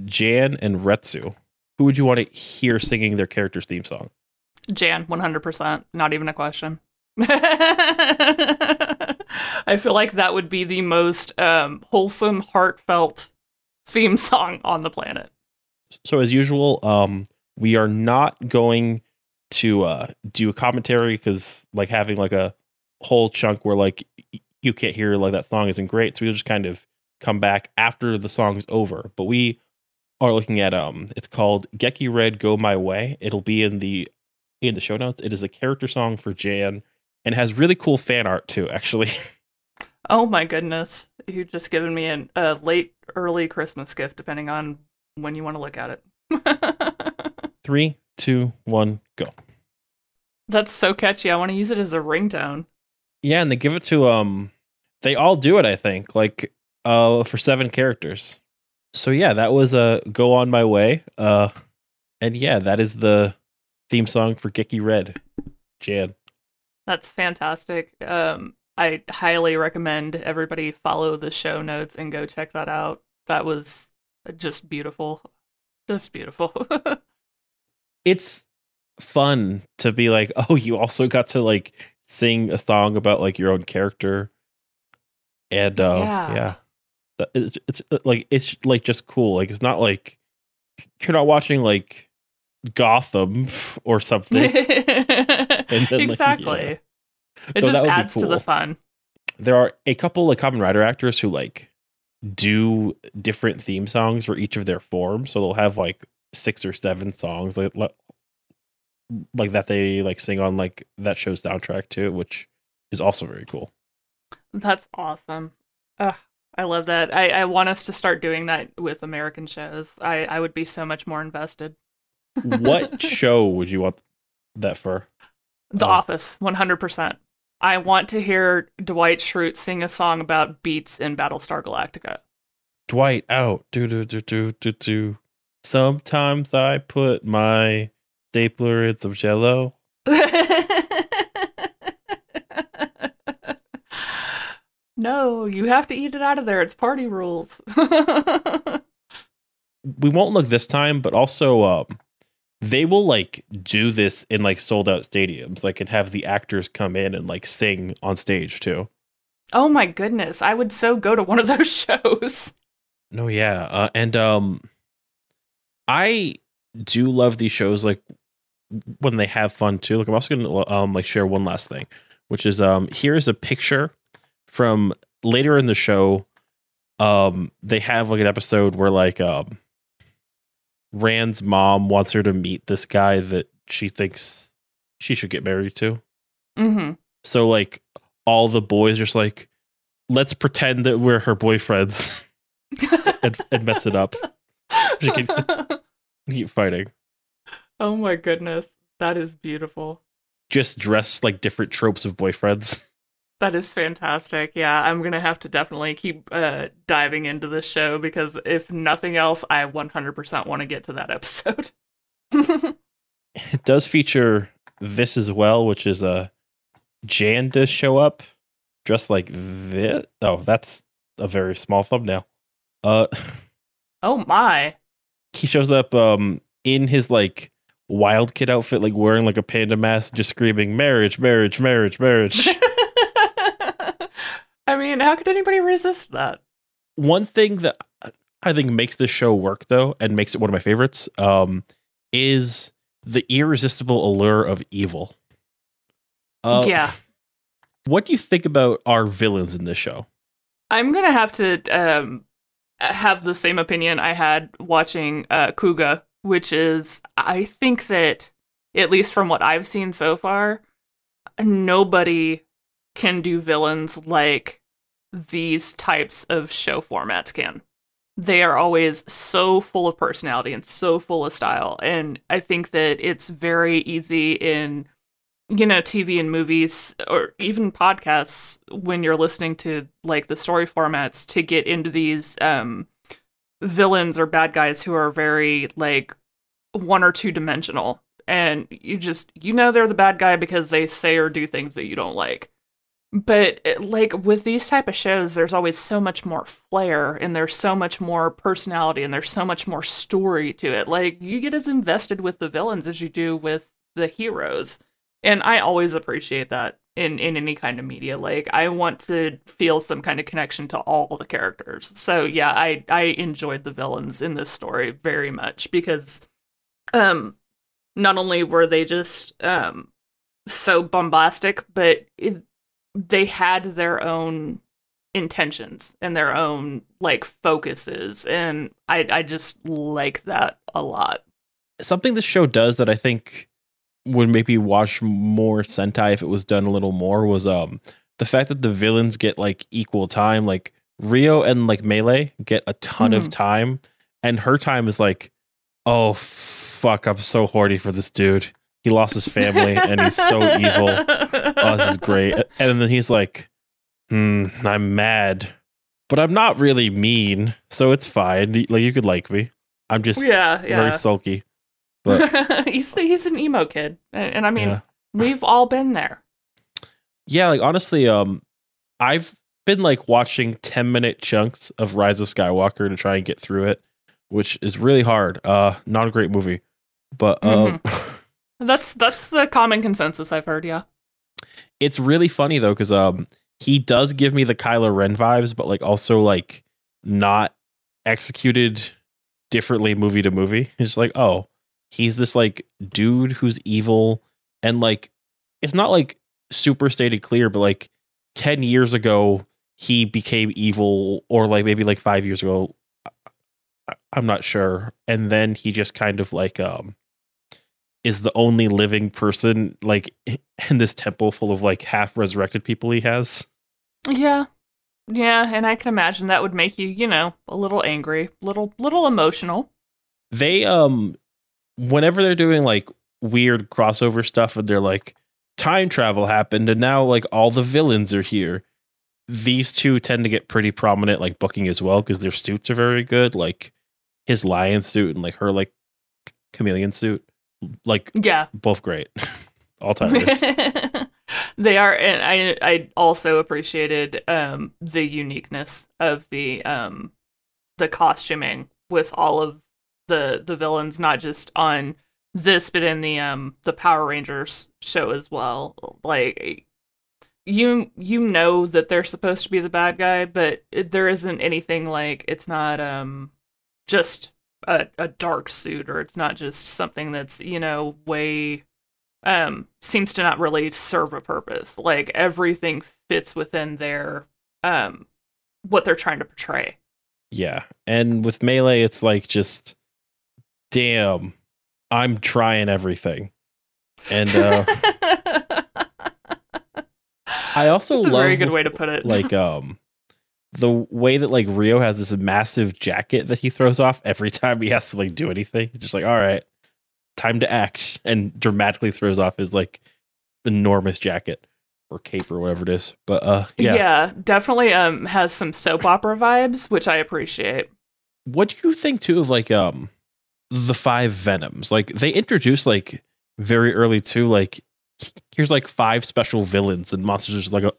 Jan and Retsu, who would you want to hear singing their character's theme song? Jan, 100%. Not even a question. I feel like that would be the most um, wholesome, heartfelt theme song on the planet. So as usual, um, we are not going to uh, do a commentary because like having like a whole chunk where like you can't hear like that song isn't great. So we'll just kind of come back after the song is over. But we are looking at um, it's called Geki Red Go My Way. It'll be in the in the show notes. It is a character song for Jan and has really cool fan art too. Actually, Oh my goodness. You've just given me an, a late, early Christmas gift, depending on when you want to look at it. three, two, one, go. That's so catchy. I want to use it as a ringtone. Yeah, and they give it to um they all do it, I think, like uh for seven characters. So yeah, that was uh Go On My Way. Uh and yeah, that is the theme song for Geki Red. Jan. That's fantastic. Um, I highly recommend everybody follow the show notes and go check that out. That was just beautiful. Just beautiful. It's fun to be like, oh, you also got to like sing a song about like your own character. And uh Yeah. yeah. It's, it's uh, like it's like just cool. Like it's not like you're not watching like Gotham or something. like, exactly. yeah. It So just adds to the fun. there are a couple of Kamen Rider actors who like do different theme songs for each of their forms so they'll have like six or seven songs like like that they like sing on like that show's soundtrack too which is also very cool That's awesome. Ugh, I love that. I, I want us to start doing that with American shows. I, I would be so much more invested. what show would you want that for The Oh. Office, 100%. I want to hear Dwight Schrute sing a song about beets in Battlestar Galactica. Dwight out. Do do do do do do. Sometimes I put my stapler in some jello. no, you have to eat it out of there. It's party rules. We won't look this time, but also um they will like do this in like sold out stadiums, like and have the actors come in and like sing on stage too. oh my goodness. I would so go to one of those shows. No, yeah, uh, and um, I do love these shows like when they have fun too. Like I'm also gonna um like share one last thing, which is um here's a picture from later in the show. Um, they have like an episode where like um Ran's mom wants her to meet this guy that she thinks she should get married to. Mm-hmm. So like all the boys are just like, let's pretend that we're her boyfriends and, and mess it up. She can keep fighting. oh my goodness. That is beautiful. Just dress like different tropes of boyfriends. That is fantastic. Yeah, I'm gonna have to definitely keep uh, diving into this show because if nothing else, I 100% want to get to that episode. It does feature this as well, which is a Jan does show up dressed like this. Oh, that's a very small thumbnail. Uh, oh my. he shows up um in his like wild kid outfit, like wearing like a panda mask, just screaming marriage, marriage, marriage, marriage. I mean, how could anybody resist that? one thing that I think makes this show work though, and makes it one of my favorites, um, is the irresistible allure of evil. Uh, yeah. What do you think about our villains in this show? I'm gonna have to um, have the same opinion I had watching uh, Kuuga, which is I think that at least from what I've seen so far, nobody can do villains like these types of show formats can. They are always so full of personality and so full of style, and I think that it's very easy in you know tv and movies or even podcasts when you're listening to like the story formats to get into these um villains or bad guys who are very like one or two dimensional and you just you know they're the bad guy because they say or do things that you don't like but like with these type of shows there's always so much more flair and there's so much more personality and there's so much more story to it like you get as invested with the villains as you do with the heroes and I always appreciate that in in any kind of media. Like I want to feel some kind of connection to all the characters. So yeah, I I enjoyed the villains in this story very much because um not only were they just um so bombastic, but it, they had their own intentions and their own like focuses and I I just like that a lot. Something this show does that I think would maybe watch more Sentai if it was done a little more was um the fact that the villains get like equal time. Like Rio and like Mele get a ton of Mhm. time, and her time is like, oh fuck, I'm so horny for this dude. He lost his family and he's so evil. oh, this is great. And then he's like, hmm, I'm mad, but I'm not really mean, so it's fine. Like you could like me. I'm just yeah, yeah. very sulky. But he's he's an emo kid, and, I mean, yeah. we've all been there. yeah, like honestly, um, I've been like watching 10 minute chunks of Rise of Skywalker to try and get through it, which is really hard. Uh, not a great movie, but um, That's that's the common consensus I've heard. Yeah. it's really funny though because um he does give me the Kylo Ren vibes, but like also like not executed differently movie to movie. It's like oh he's this like dude who's evil and like it's not like super stated clear, but like ten years ago he became evil, or like maybe like five years ago. I'm not sure, and then he just kind of like um is the only living person like in this temple full of like half resurrected people he has. Yeah. Yeah, and I can imagine that would make you, you know, a little angry, little little emotional. They um whenever they're doing like weird crossover stuff and they're like time travel happened and now like all the villains are here. these two tend to get pretty prominent like booking as well because their suits are very good. Like his lion suit and like her like chameleon suit, like Yeah. both great. All timers. they are and I I also appreciated um the uniqueness of the um the costuming with all of the the villains not just on this but in the um the Power Rangers show as well. Like you you know that they're supposed to be the bad guy, but it, there isn't anything like it's not um just a, a dark suit or it's not just something that's you know way um seems to not really serve a purpose like everything fits within their um what they're trying to portray yeah. And with Mele, it's like just damn, I'm trying everything. And uh I also That's a love very good way to put it like um the way that like Rio has this massive jacket that he throws off every time he has to like do anything. Just like, all right, time to act, and dramatically throws off his like enormous jacket or cape or whatever it is. But uh, yeah. yeah definitely um has some soap opera vibes which i appreciate What do you think too of like um the five venoms? Like they introduced like very early too. Like here's like five special villains and monsters like a,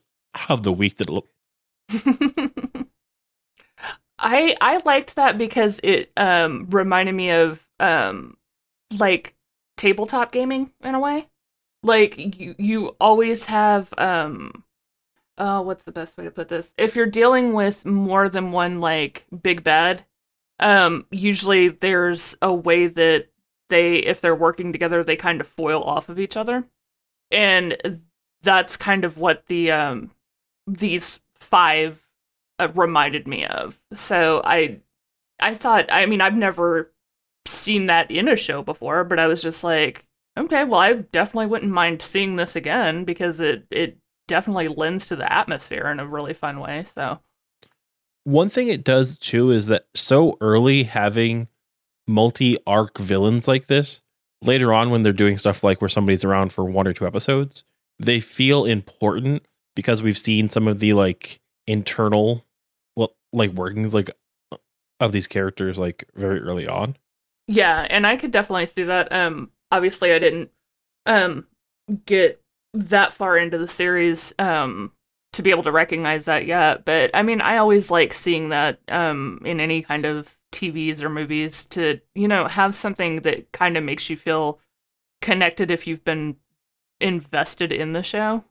of the week that look. I I liked that because it um reminded me of um like tabletop gaming in a way. Like you you always have um oh what's the best way to put this? If you're dealing with more than one like big bad, um usually there's a way that they if they're working together they kind of foil off of each other. And that's kind of what the um these five uh, reminded me of. So I I thought I mean I've never seen that in a show before, but I was just like, okay, well I definitely wouldn't mind seeing this again because it it definitely lends to the atmosphere in a really fun way. So One thing it does too is that so early having multi arc villains like this, later on when they're doing stuff like where somebody's around for one or two episodes, they feel important because we've seen some of the like internal like workings like of these characters like very early on. Yeah, and I could definitely see that. Um, obviously, I didn't um get that far into the series um to be able to recognize that yet, but I mean, I always like seeing that um in any kind of TVs or movies to you know have something that kind of makes you feel connected if you've been invested in the show.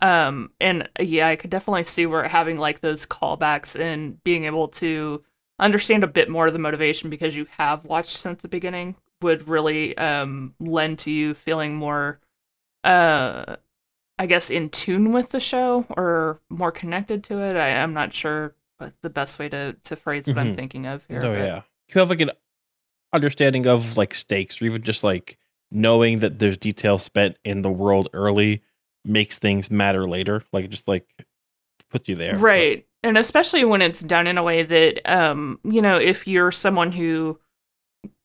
Um, and uh, yeah, I could definitely see where having like those callbacks and being able to understand a bit more of the motivation because you have watched since the beginning would really um lend to you feeling more uh I guess in tune with the show or more connected to it. I, I'm not sure what the best way to to phrase what I'm Mhm. thinking of here. Oh but- yeah. You have like an understanding of like stakes or even just like knowing that there's detail spent in the world early makes things matter later. Like just like puts you there. Right. And especially when it's done in a way that um, you know, if you're someone who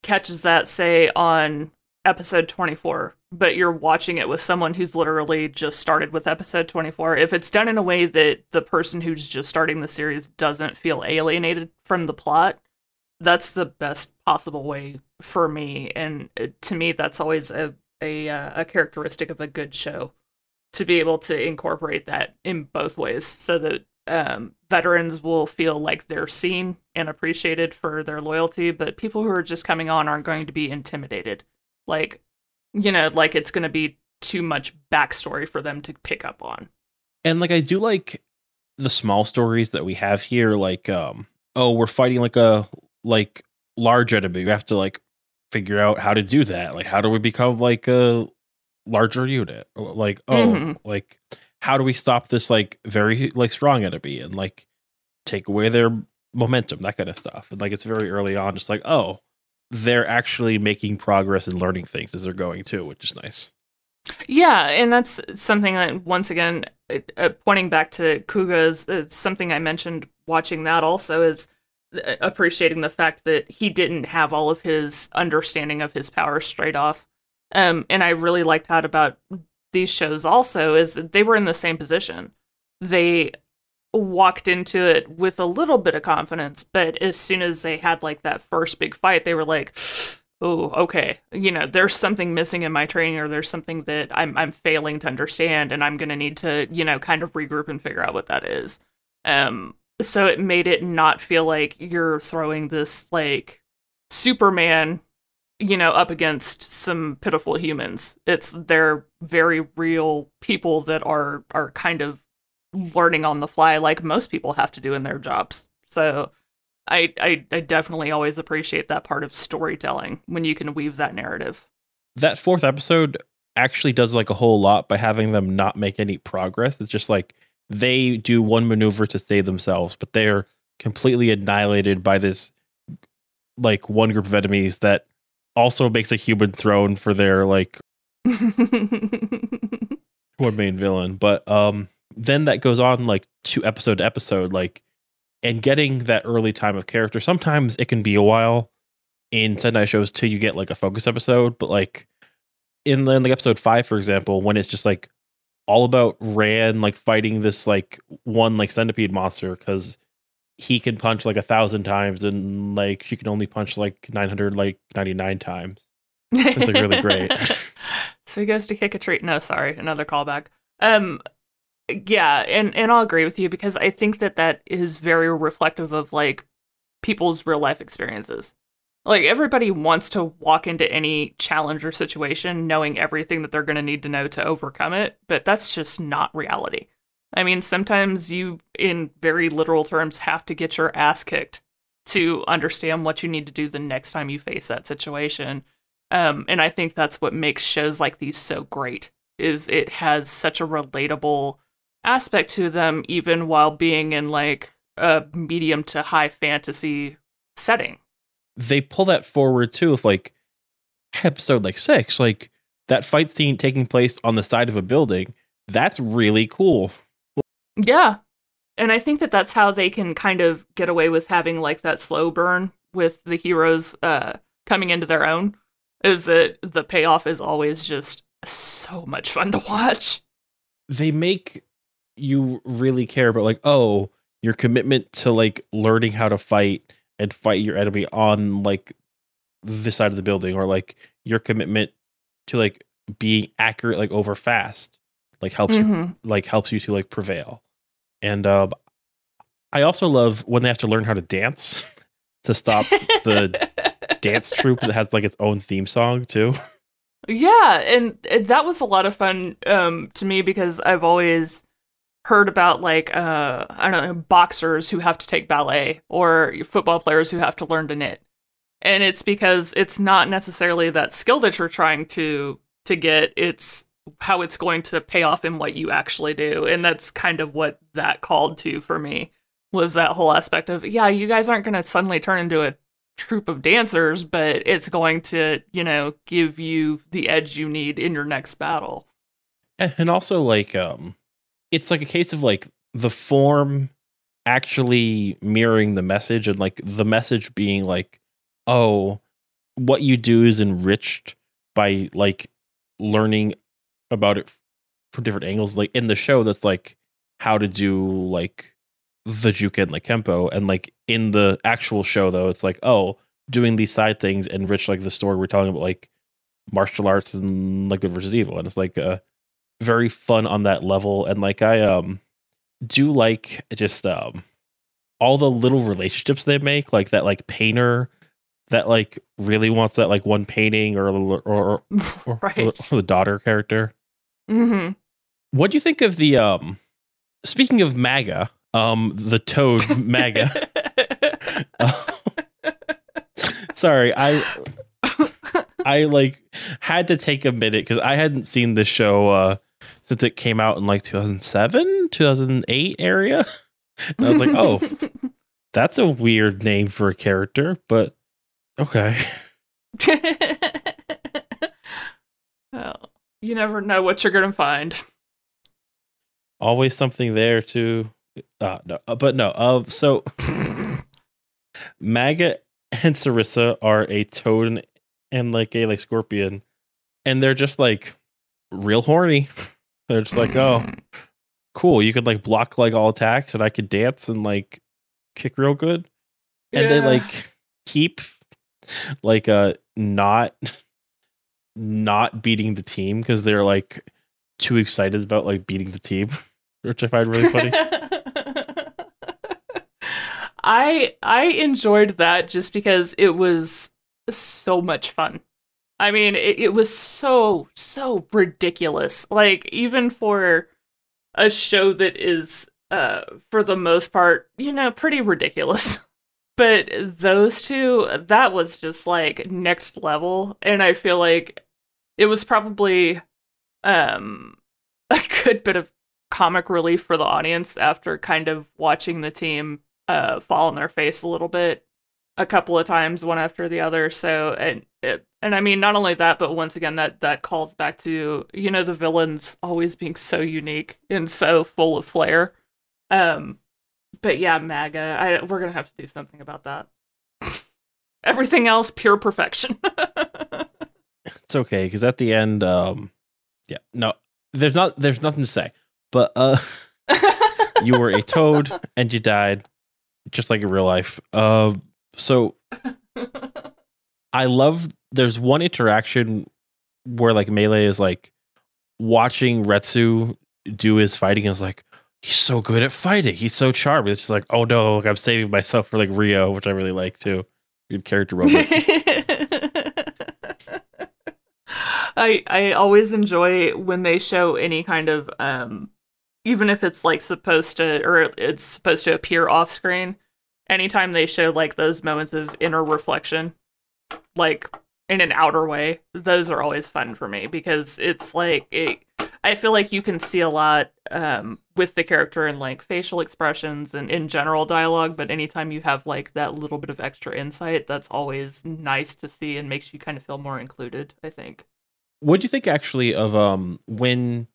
catches that say on episode 24, but you're watching it with someone who's literally just started with episode 24, if it's done in a way that the person who's just starting the series doesn't feel alienated from the plot, that's the best possible way for me and uh, to me that's always a a uh, a characteristic of a good show to be able to incorporate that in both ways so that um, veterans will feel like they're seen and appreciated for their loyalty, but people who are just coming on aren't going to be intimidated. Like, you know, like it's going to be too much backstory for them to pick up on. And like I do like the small stories that we have here, like um oh, we're fighting like a like large enemy. We have to like figure out how to do that. Like how do we become like a larger unit? Like, oh, Mhm. like how do we stop this like very like strong enemy and like take away their momentum, that kind of stuff. And like it's very early on, just like, oh, they're actually making progress and learning things as they're going too, which is nice. Yeah, and that's something that once again, uh, pointing back to Kuuga's, it's something I mentioned watching that also is uh, appreciating the fact that he didn't have all of his understanding of his powers straight off. Um, and I really liked that about these shows also is they were in the same position. They walked into it with a little bit of confidence, but as soon as they had like that first big fight, they were like, "Oh, okay, you know, there's something missing in my training, or there's something that I'm I'm failing to understand, and I'm gonna need to, you know, kind of regroup and figure out what that is." Um, so it made it not feel like you're throwing this like Superman, you know, up against some pitiful humans. It's they're very real people that are are kind of learning on the fly like most people have to do in their jobs. So I, I I definitely always appreciate that part of storytelling when you can weave that narrative. That fourth episode actually does like a whole lot by having them not make any progress. It's just like they do one maneuver to save themselves, but they're completely annihilated by this like one group of enemies that also makes a human throne for their like one main villain. But um then that goes on like two episode to episode, like and getting that early time of character. Sometimes it can be a while in Sentai shows till you get like a focus episode, but like in the in like episode five, for example, when it's just like all about Ran like fighting this like one like centipede monster because he can punch like a thousand times and like she can only punch like nine hundred like ninety nine times. It's like really great. so he goes to kick a treat. No, sorry, another callback. Um, yeah, and and I'll agree with you because I think that that is very reflective of like people's real life experiences. Like everybody wants to walk into any challenge or situation knowing everything that they're going to need to know to overcome it, but that's just not reality. I mean, sometimes you, in very literal terms, have to get your ass kicked to understand what you need to do the next time you face that situation. Um, and I think that's what makes shows like these so great. Is it has such a relatable aspect to them, even while being in like a medium to high fantasy setting. They pull that forward too with like episode like six, like that fight scene taking place on the side of a building. That's really cool. Yeah. And I think that that's how they can kind of get away with having like that slow burn with the heroes uh coming into their own is that the payoff is always just so much fun to watch. They make you really care about like, oh, your commitment to like learning how to fight and fight your enemy on like this side of the building or like your commitment to like being accurate like over fast like helps you Mhm. like helps you to like prevail and um i also love when they have to learn how to dance to stop the dance troupe that has like its own theme song too. Yeah, and and that was a lot of fun um, to me because I've always heard about like uh, I don't know boxers who have to take ballet or football players who have to learn to knit, and it's because it's not necessarily that skill that you're trying to to get; it's how it's going to pay off in what you actually do, and that's kind of what that called to for me was that whole aspect of yeah, you guys aren't going to suddenly turn into a troupe of dancers, but it's going to, you know, give you the edge you need in your next battle. and and also like um it's like a case of like the form actually mirroring the message and like the message being like oh what you do is enriched by like learning about it from different angles like in the show that's like how to do like the juke and like kempo and like in the actual show though it's like oh doing these side things enrich like the story we're telling about like martial arts and like good versus evil and it's like uh very fun on that level and like i um do like just um all the little relationships they make like that like painter that like really wants that like one painting or or or, or, right. or the daughter character hmm what do you think of the um speaking of maga um the toad maga? Sorry i i like had to take a minute because i hadn't seen the show uh since it came out in like 2007 2008 area. And i was like oh that's a weird name for a character but okay. Well, you never know what you're gonna find. always something there too uh no uh, but no uh so maga and sarissa are a toad and, and like a like scorpion and they're just like real horny they're just like oh cool. You could like block like all attacks, and I could dance and like kick real good. And they like keep like uh not not beating the team because they're like too excited about like beating the team, which I find really funny. I I enjoyed that just because it was so much fun. I mean, it, it was so so ridiculous. Like even for a show that is uh for the most part, you know, pretty ridiculous. But those two, that was just like next level and I feel like it was probably um a good bit of comic relief for the audience after kind of watching the team uh, fall on their face a little bit a couple of times, one after the other. So, and it, and I mean, not only that, but once again, that that calls back to you know the villains always being so unique and so full of flair. Um, but yeah, MAGA, I, we're gonna have to do something about that. Everything else, pure perfection. It's okay because at the end, um, yeah, no, there's not there's nothing to say. But uh, you were a toad and you died, just like in real life. Um, so I love. There's one interaction where like Mele is like watching Retsu do his fighting. Is like he's so good at fighting. He's so charming. It's just like oh no, like, I'm saving myself for like Rio, which I really like too. Good character moment. I I always enjoy when they show any kind of um even if it's like supposed to or it's supposed to appear off screen anytime they show like those moments of inner reflection like in an outer way those are always fun for me because it's like it, I feel like you can see a lot um with the character and like facial expressions and in general dialogue but anytime you have like that little bit of extra insight that's always nice to see and makes you kind of feel more included I think. What do you think actually of um when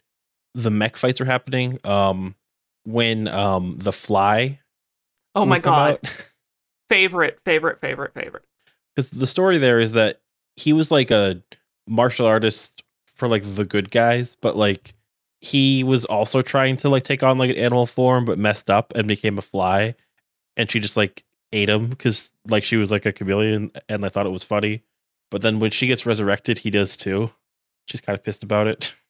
the mech fights are happening? Um when um the fly oh my god. favorite favorite favorite favorite. Because the story there is that he was like a martial artist for like the good guys, but like he was also trying to like take on like an animal form, but messed up and became a fly, and she just like ate him because like she was like a chameleon, and I thought it was funny. But then when she gets resurrected, he does too. She's kind of pissed about it.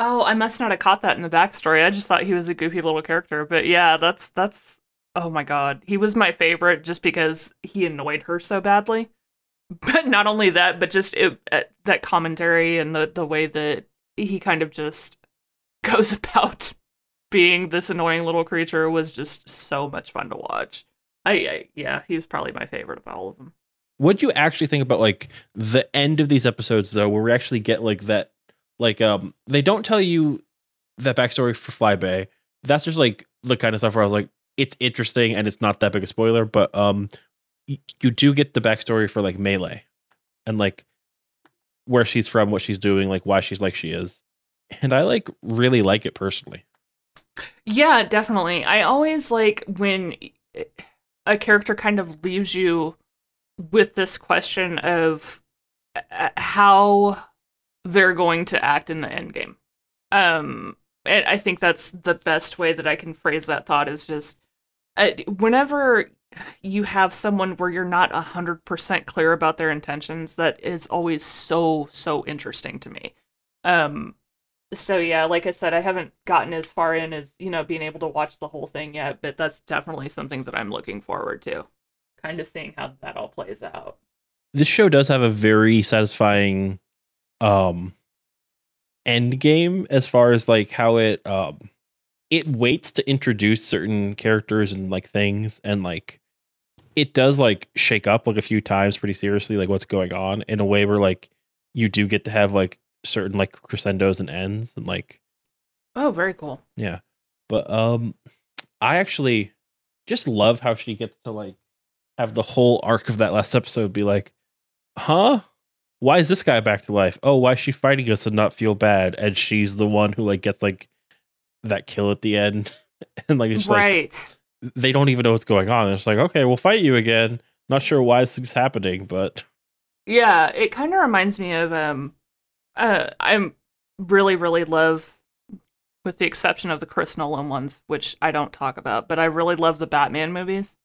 Oh, I must not have caught that in the backstory. I just thought he was a goofy little character. But yeah, that's that's oh my god. He was my favorite just because he annoyed her so badly. But not only that, but just it, uh, that commentary and the the way that he kind of just goes about being this annoying little creature was just so much fun to watch. I, I yeah, he was probably my favorite of all of them. What do you actually think about like the end of these episodes though, where we actually get like that like um they don't tell you that backstory for Fly Bay. That's just like the kind of stuff where I was like, it's interesting and it's not that big a spoiler, but um you do get the backstory for like Mele and like where she's from, what she's doing, like why she's like she is. And I like really like it personally. Yeah, definitely. I always like when a character kind of leaves you with this question of uh, how they're going to act in the end game. Um, and I think that's the best way that I can phrase that thought is just uh, whenever you have someone where you're not 100% clear about their intentions, that is always so, so interesting to me. Um, so yeah, like I said, I haven't gotten as far in as you know being able to watch the whole thing yet, but that's definitely something that I'm looking forward to. Kind of seeing how that all plays out. This show does have a very satisfying um end game as far as like how it um it waits to introduce certain characters and like things and like it does like shake up like a few times pretty seriously like what's going on in a way where like you do get to have like certain like crescendos and ends and like Oh, very cool. yeah. But um i actually just love how she gets to like have the whole arc of that last episode be like huh? Why is this guy back to life? Oh why is she fighting us and not feel bad? And she's the one who like gets like that kill at the end. And like it's like right. They don't even know what's going on it's like okay we'll fight you again not sure why this is happening but Yeah, it kind of reminds me of um uh I'm really really love with the exception of the Chris Nolan ones, which I don't talk about, but I really love the Batman movies.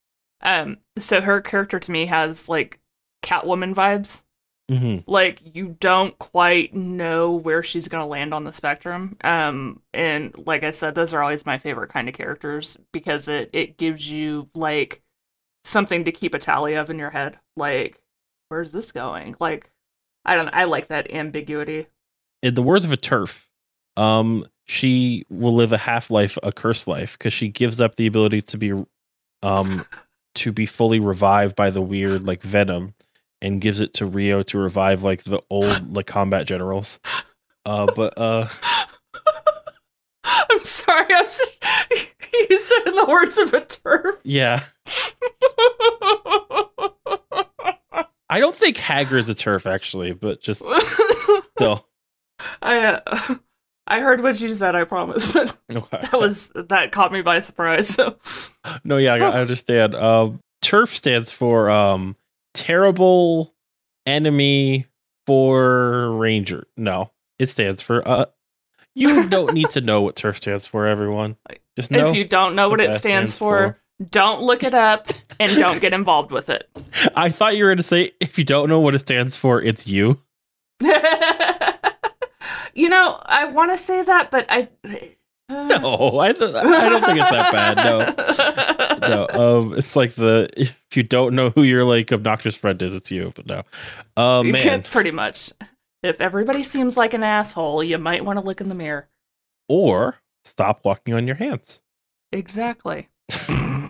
Um, so her character to me has like Catwoman vibes. Mm-hmm. Like you don't quite know where she's gonna land on the spectrum. Um, and like I said, those are always my favorite kind of characters because it it gives you like something to keep a tally of in your head. Like, where's this going? Like, I don't. I like that ambiguity. In the words of a TERF, um, she will live a half life, a cursed life, because she gives up the ability to be, um, to be fully revived by the weird like venom, and gives it to Rio to revive like the old like combat generals. Uh, but uh, I'm sorry. I'm. So, you said in the words of a TERF. yeah, I don't think Hagrid's a TERF actually, but just still. I uh, I heard what you said. I promise, but Okay. that was that caught me by surprise. So No, yeah, I, I understand. Um, TERF stands for um, terrible enemy for ranger. No, it stands for uh. You don't need to know what TERF stands for, everyone. Just know. if you don't know what it stands, stands for, don't look it up and don't get involved with it. I thought you were going to say if you don't know what it stands for, it's you. you know, I want to say that, but I. No, I, th- I don't think it's that bad. No, no. Um, it's like the if you don't know who your like obnoxious friend is, it's you. But no, uh, man. Pretty much. If everybody seems like an asshole, you might want to look in the mirror. or stop walking on your hands. Exactly.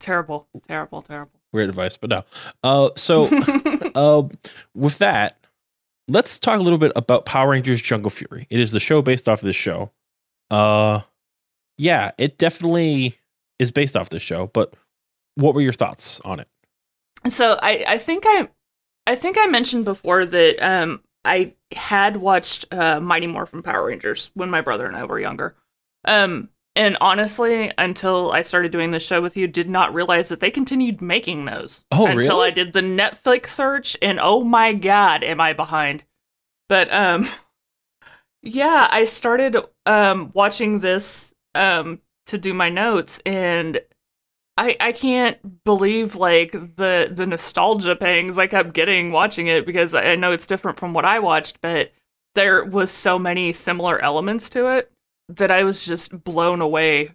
terrible, terrible, terrible. Weird advice, but no. Uh, so um, with that, let's talk a little bit about Power Rangers Jungle Fury. It is the show based off of this show. Uh, yeah, it definitely is based off this show. But what were your thoughts on it? So I, I think I, I think I mentioned before that um I had watched uh, Mighty Morphin Power Rangers when my brother and I were younger. Um, and honestly, until I started doing this show with you, did not realize that they continued making those. Oh, until really? I did the Netflix search, and oh my god, am I behind? But um, yeah, I started um watching this um to do my notes, and I I can't believe like the the nostalgia pangs I kept getting watching it because I know it's different from what I watched, but there was so many similar elements to it that I was just blown away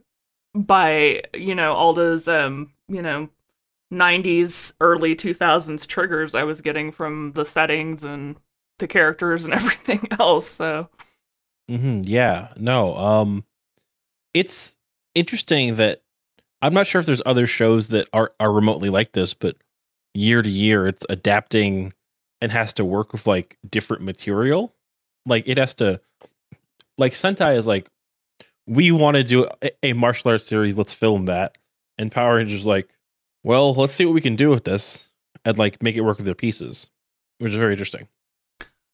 by you know all those um you know 90s early 2000s triggers I was getting from the settings and the characters and everything else so hmm Yeah, no. Um, it's interesting that I'm not sure if there's other shows that are are remotely like this, but year to year, it's adapting and has to work with like different material. Like it has to, like Sentai is like, we want to do a, a martial arts series. Let's film that. And Power Rangers like, well, let's see what we can do with this and like make it work with their pieces, which is very interesting.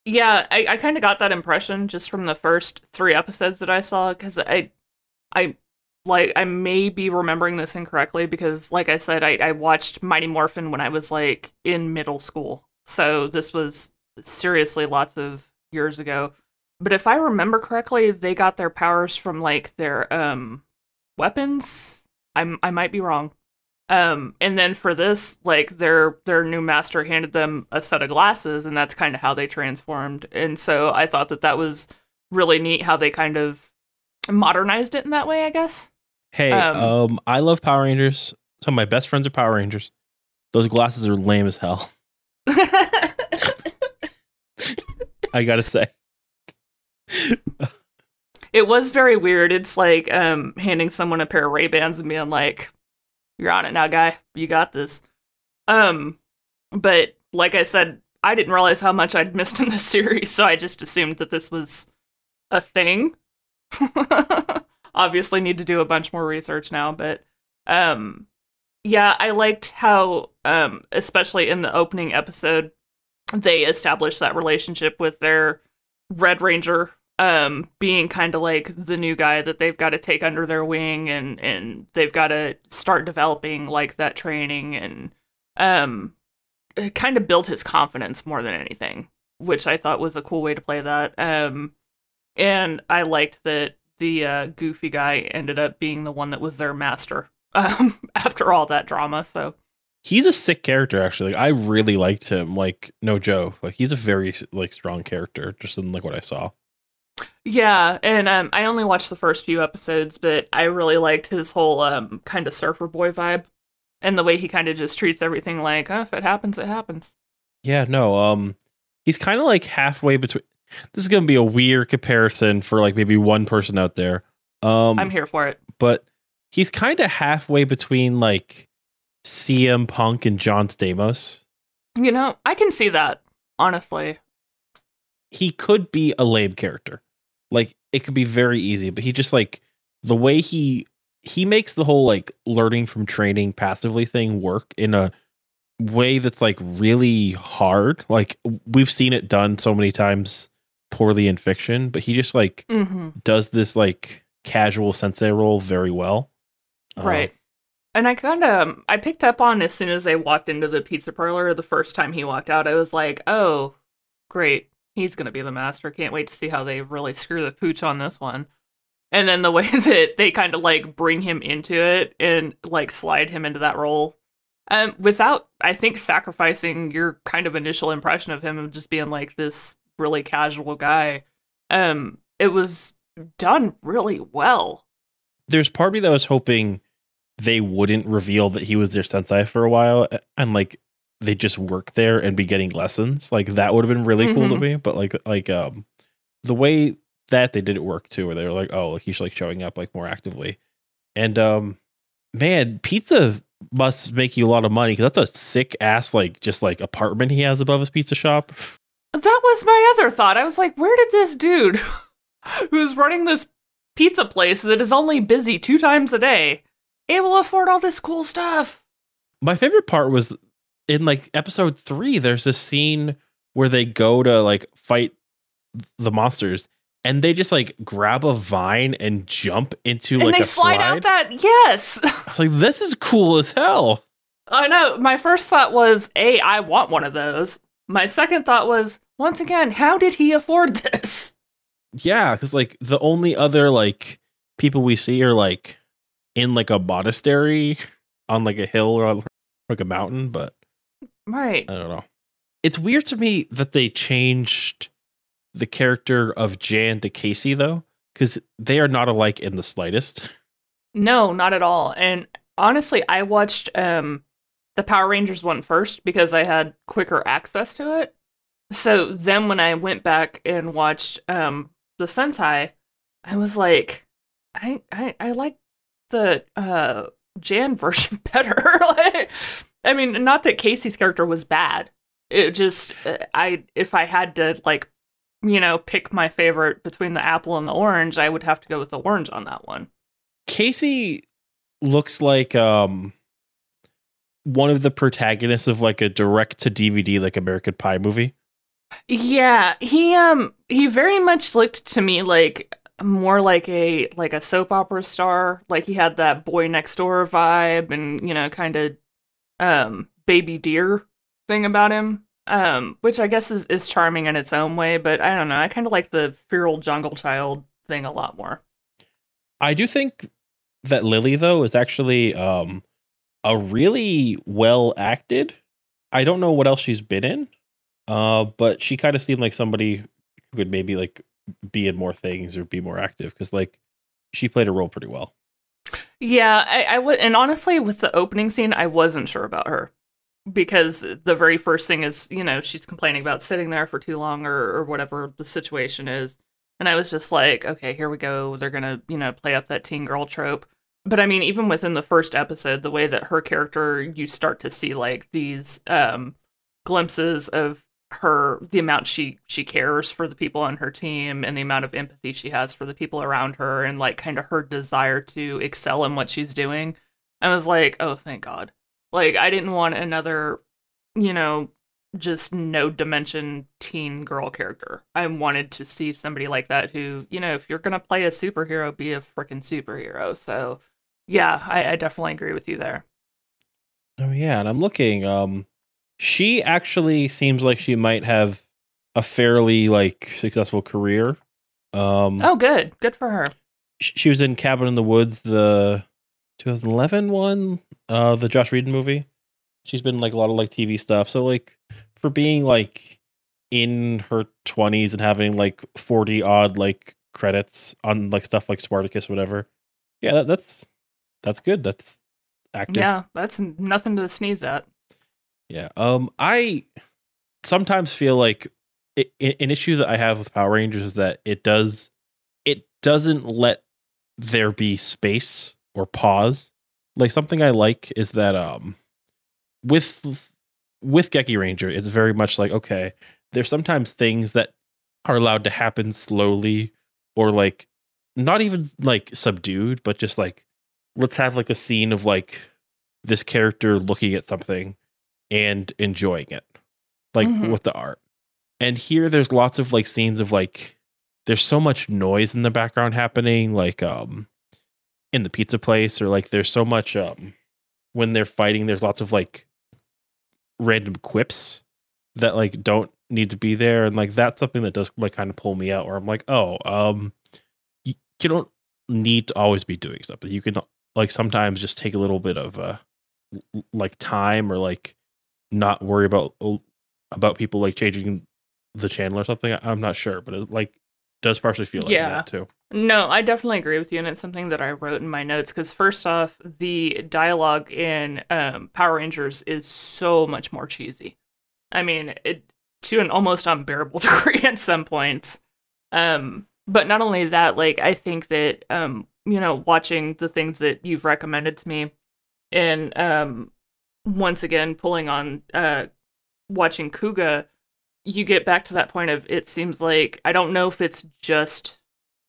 Yeah, I, I kind of got that impression just from the first three episodes that I saw because I, I like I may be remembering this incorrectly because, like I said, I, I watched Mighty Morphin when I was like in middle school, so this was seriously lots of years ago. But if I remember correctly, they got their powers from like their um weapons. I I might be wrong. Um, and then for this, like their their new master handed them a set of glasses, and that's kind of how they transformed. And so I thought that that was really neat how they kind of modernized it in that way. I guess. Hey, Um, um, I love Power Rangers. Some of my best friends are Power Rangers. Those glasses are lame as hell. I gotta say. it was very weird. It's like um handing someone a pair of Ray Bans and being like, "You're on it now, guy. You got this." Um, but like I said, I didn't realize how much I'd missed in the series, so I just assumed that this was a thing. Obviously, need to do a bunch more research now, but um, yeah, I liked how um, especially in the opening episode, they established that relationship with their Red Ranger um being kind of like the new guy that they've got to take under their wing and and they've got to start developing like that training and um kind of built his confidence more than anything which i thought was a cool way to play that um and i liked that the uh, goofy guy ended up being the one that was their master um, after all that drama. So He's a sick character, actually. Like, I really liked him. Like, no joke. Like, he's a very like strong character, just in like what I saw. Yeah, and um, I only watched the first few episodes, but I really liked his whole um, kind of surfer boy vibe and the way he kind of just treats everything like, oh, if it happens, it happens. Yeah, no. Um, he's kind of like halfway between. This is gonna be a weird comparison for like maybe one person out there. Um, I'm here for it. but he's kind of halfway between like CM Punk and John Stamos. You know, I can see that honestly. He could be a lame character. Like it could be very easy, but he just like the way he he makes the whole like learning from training passively thing work in a way that's like really hard. Like we've seen it done so many times poorly in fiction, but he just like hmm does this like casual sensei role very well. Uh, Right. And I kind of I picked up on as soon as I walked into the pizza parlor the first time he walked out. I was like, "Oh, great. He's going to be the master. Can't wait to see how they really screw the pooch on this one." And then the way that they kind of like bring him into it and like slide him into that role um without I think sacrificing your kind of initial impression of him of just being like this really casual guy. Um it was done really well. there's part of me that was hoping they wouldn't reveal that he was their sensei for a while and like they just work there and be getting lessons. Like that would have been really cool to Mhm. me. But like like um the way that they did it work too, where they were like, oh, like he's like showing up like more actively. And um man, pizza must make you a lot of money because that's a sick ass like just like apartment he has above his pizza shop. That was my other thought. I was like, where did this dude who's running this pizza place that is only busy two times a day able to afford all this cool stuff? my favorite part was in like episode three there's this scene where they go to like fight the monsters and they just like grab a vine and jump into and like they a slide, slide. out that yes. Like, this is cool as hell. I know. My first thought was, A, I want one of those. My second thought was, once again, how did he afford this? Yeah, because like the only other like people we see are like in like a monastery on like a hill or on like a mountain, but Right. I don't know. It's weird to me that they changed the character of Jan to Casey though, because they are not alike in the slightest. No, not at all. And honestly, I watched um the Power Rangers one first because I had quicker access to it. So then when I went back and watched um the Sentai, I was like, I I, I like the uh Jan version better. like, I mean, not that Casey's character was bad. It just uh, I if I had to like you know pick my favorite between the apple and the orange, I would have to go with the orange on that one. Casey looks like um one of the protagonists of like a direct to DVD like American Pie movie. Yeah, he um he very much looked to me like more like a like a soap opera star. Like he had that boy next door vibe and you know kind of um baby deer thing about him. Um which I guess is is charming in its own way, but I don't know. I kind of like the feral jungle child thing a lot more. I do think that Lily though is actually um a really well acted. I don't know what else she's been in. Uh but she kind of seemed like somebody who could maybe like be in more things or be more active because like she played a role pretty well. Yeah, I, I would, and honestly, with the opening scene, I wasn't sure about her because the very first thing is, you know, she's complaining about sitting there for too long or, or whatever the situation is, and I was just like, okay, here we go. They're gonna, you know, play up that teen girl trope. But I mean, even within the first episode, the way that her character, you start to see like these um, glimpses of her the amount she she cares for the people on her team and the amount of empathy she has for the people around her and like kind of her desire to excel in what she's doing. I was like oh thank god. Like i didn't want another you know just no dimension teen girl character. I wanted to see somebody like that who you know if you're gonna play a superhero be a freaking superhero. So yeah I, I definitely agree with you there. Oh yeah, and I'm looking. Um, she actually seems like she might have a fairly like successful career. Um, oh good good for her she was in Cabin in the Woods, the 2011 one, uh, the Josh Whedon movie. She's been like a lot of like TV stuff. So like for being like in her 20s and having like 40 odd like credits on like stuff like Spartacus or whatever. Yeah, that, that's that's good. That's active. Yeah, that's nothing to sneeze at. Yeah. Um, I sometimes feel like i i- an issue that I have with Power Rangers is that it does it doesn't let there be space or pause. Like something I like is that um with with Gekiranger, it's very much like okay, there's sometimes things that are allowed to happen slowly or like not even like subdued, but just like let's have like a scene of like this character looking at something and enjoying it like Mhm. with the art. And here there's lots of like scenes of like there's so much noise in the background happening like um in the pizza place or like there's so much um when they're fighting there's lots of like random quips that like don't need to be there. And like that's something that does like kind of pull me out where i'm like oh um you, you don't need to always be doing something. You can like sometimes just take a little bit of uh like time or like not worry about about people like changing the channel or something. I- I'm not sure, but it like does partially feel like Yeah. that too. No, I definitely agree with you, and it's something that I wrote in my notes. Because first off, the dialogue in um, Power Rangers is so much more cheesy. I mean, it to an almost unbearable degree at some points. Um, but not only that, like I think that um, you know, watching the things that you've recommended to me, and um, once again pulling on uh, watching Kuuga, you get back to that point of it seems like I don't know if it's just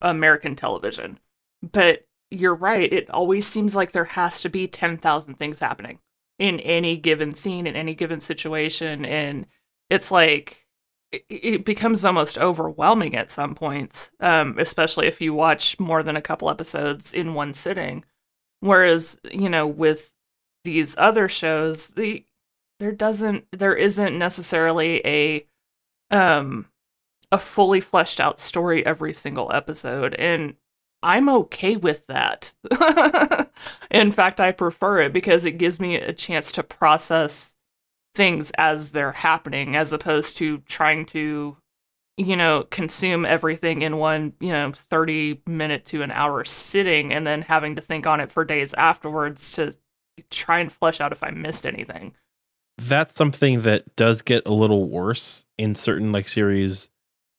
American television. But you're right. It always seems like there has to be 10,000 things happening in any given scene, in any given situation. And it's like, it, it becomes almost overwhelming at some points, um, especially if you watch more than a couple episodes in one sitting. Whereas, you know, with these other shows, the there doesn't there isn't necessarily a um a fully fleshed out story every single episode and I'm okay with that. In fact, I prefer it because it gives me a chance to process things as they're happening as opposed to trying to you know consume everything in one, you know, 30 minute to an hour sitting and then having to think on it for days afterwards to try and flesh out if I missed anything. That's something that does get a little worse in certain like series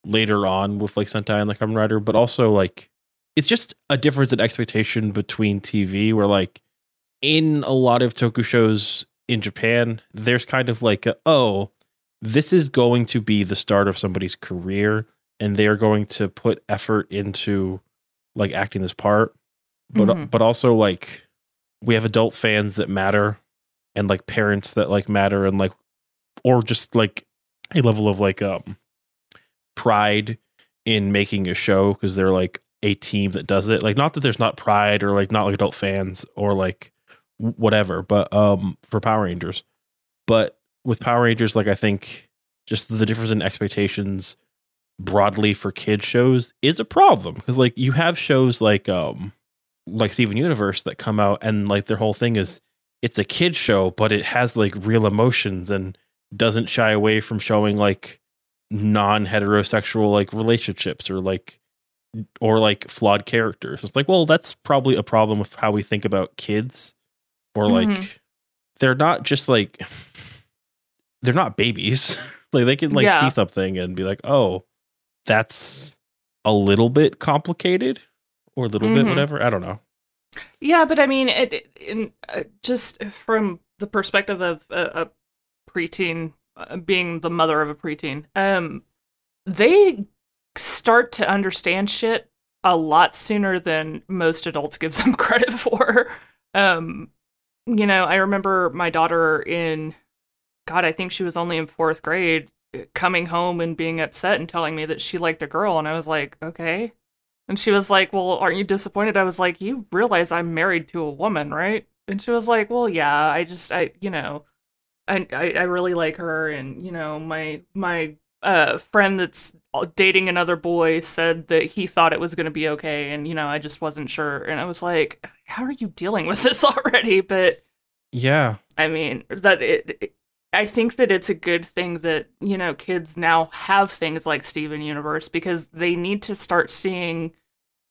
later on with like Sentai and like Kamen Rider, but also like it's just a difference in expectation between TV where like in a lot of toku shows in Japan, there's kind of like a, oh, this is going to be the start of somebody's career and they're going to put effort into like acting this part. But Mhm. but also like we have adult fans that matter and like parents that like matter and like or just like a level of like um pride in making a show because they're like a team that does it. Like not that there's not pride or like not like adult fans or like whatever but um for power rangers. But with power rangers like i think just the difference in expectations broadly for kid shows is a problem because like you have shows like um like Steven Universe that come out and like their whole thing is it's a kid show, but it has like real emotions and doesn't shy away from showing like non heterosexual like relationships or like or like flawed characters. It's like, well, that's probably a problem with how we think about kids. Or like Mhm. they're not just like they're not babies. like they can like Yeah. see something and be like, oh, that's a little bit complicated or a little bit Mhm. whatever. I don't know. Yeah, but I mean, it, it- in uh, just from the perspective of a, a preteen uh, being the mother of a preteen, um, they start to understand shit a lot sooner than most adults give them credit for. Um, you know, I remember my daughter in, God, I think she was only in fourth grade, coming home and being upset and telling me that she liked a girl, and I was like, okay. And she was like, Well, aren't you disappointed? I was like, You realize I'm married to a woman, right? And she was like, Well, yeah, I just I you know, I I, I really like her and you know, my my uh, friend that's dating another boy said that he thought it was going to be okay, and you know, I just wasn't sure, and I was like, "How are you dealing with this already?" But Yeah. I mean, that it, it- I think that it's a good thing that, you know, kids now have things like Steven Universe because they need to start seeing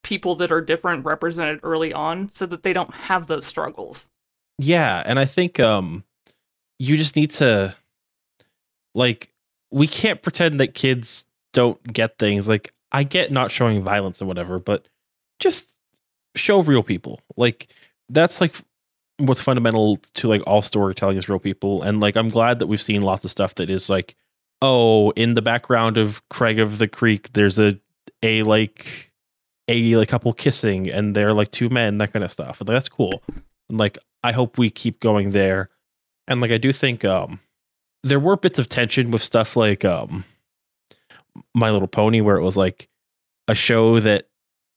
people that are different represented early on so that they don't have those struggles. Yeah, and I think um you just need to like we can't pretend that kids don't get things. Like I get not showing violence and whatever, but just show real people. Like that's like what's fundamental to like all storytelling is real people and like I'm glad that we've seen lots of stuff that is like oh, in the background of Craig of the Creek there's a a like a like couple kissing and they're like two men that kind of stuff. And that's cool. And like I hope we keep going there. And like I do think um there were bits of tension with stuff like um My Little Pony where it was like a show that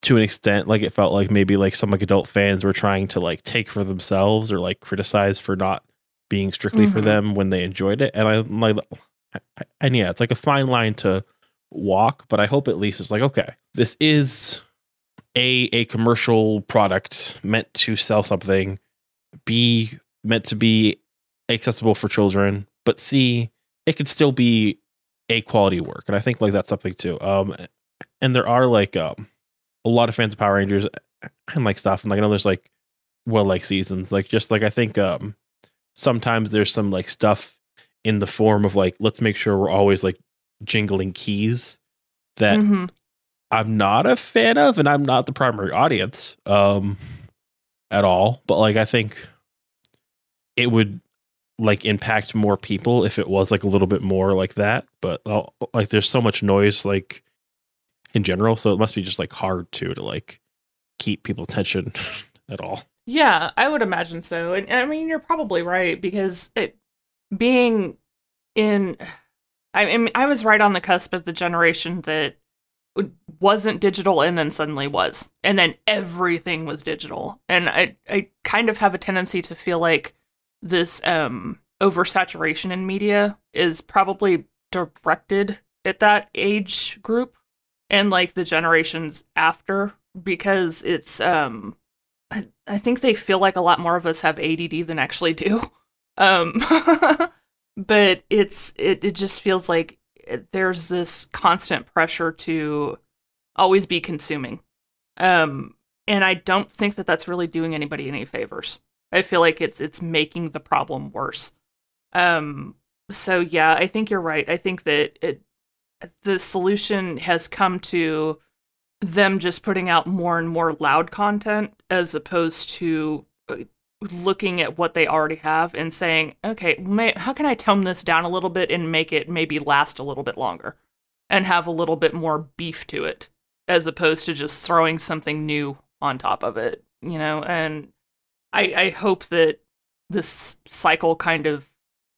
to an extent like it felt like maybe like some like adult fans were trying to like take for themselves or like criticize for not being strictly for Mhm. them when they enjoyed it. And I am like and yeah, it's like a fine line to walk, but I hope at least it's like okay, this is a a commercial product meant to sell something. B meant to be accessible for children. But c it could still be a quality work. And i think like that's something too. Um and there are like um a lot of fans of power rangers and like stuff. And like i know there's like well like seasons. Like just like i think um sometimes there's some like stuff in the form of like let's make sure we're always like jingling keys that Mhm. I'm not a fan of, and I'm not the primary audience um at all. But like I think it would like impact more people if it was like a little bit more like that. But uh, like there's so much noise like in general, so it must be just like hard to to like keep people's attention at all. Yeah, I would imagine so. And I mean, you're probably right because it being in I I mean, I was right on the cusp of the generation that wasn't digital and then suddenly was. And then everything was digital. And I I kind of have a tendency to feel like this um oversaturation in media is probably directed at that age group and like the generations after because it's um I, I think they feel like a lot more of us have ADD than actually do. Um, but it's it it just feels like there's this constant pressure to always be consuming. Um, and I don't think that that's really doing anybody any favors. I feel like it's it's making the problem worse. Um, so yeah, I think you're right. I think that it the solution has come to them just putting out more and more loud content as opposed to uh, looking at what they already have and saying, okay, may- how can I tone this down a little bit and make it maybe last a little bit longer and have a little bit more beef to it as opposed to just throwing something new on top of it, you know? And I, I hope that this cycle kind of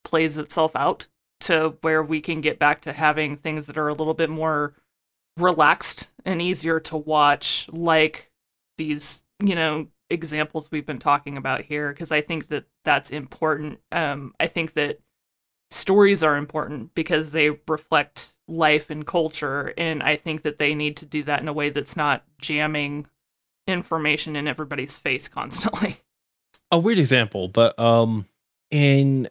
plays itself out to where we can get back to having things that are a little bit more relaxed and easier to watch like these you know examples we've been talking about here because i think that that's important. Um i think that stories are important because they reflect life and culture and i think that they need to do that in a way that's not jamming information in everybody's face constantly. A weird example, but um in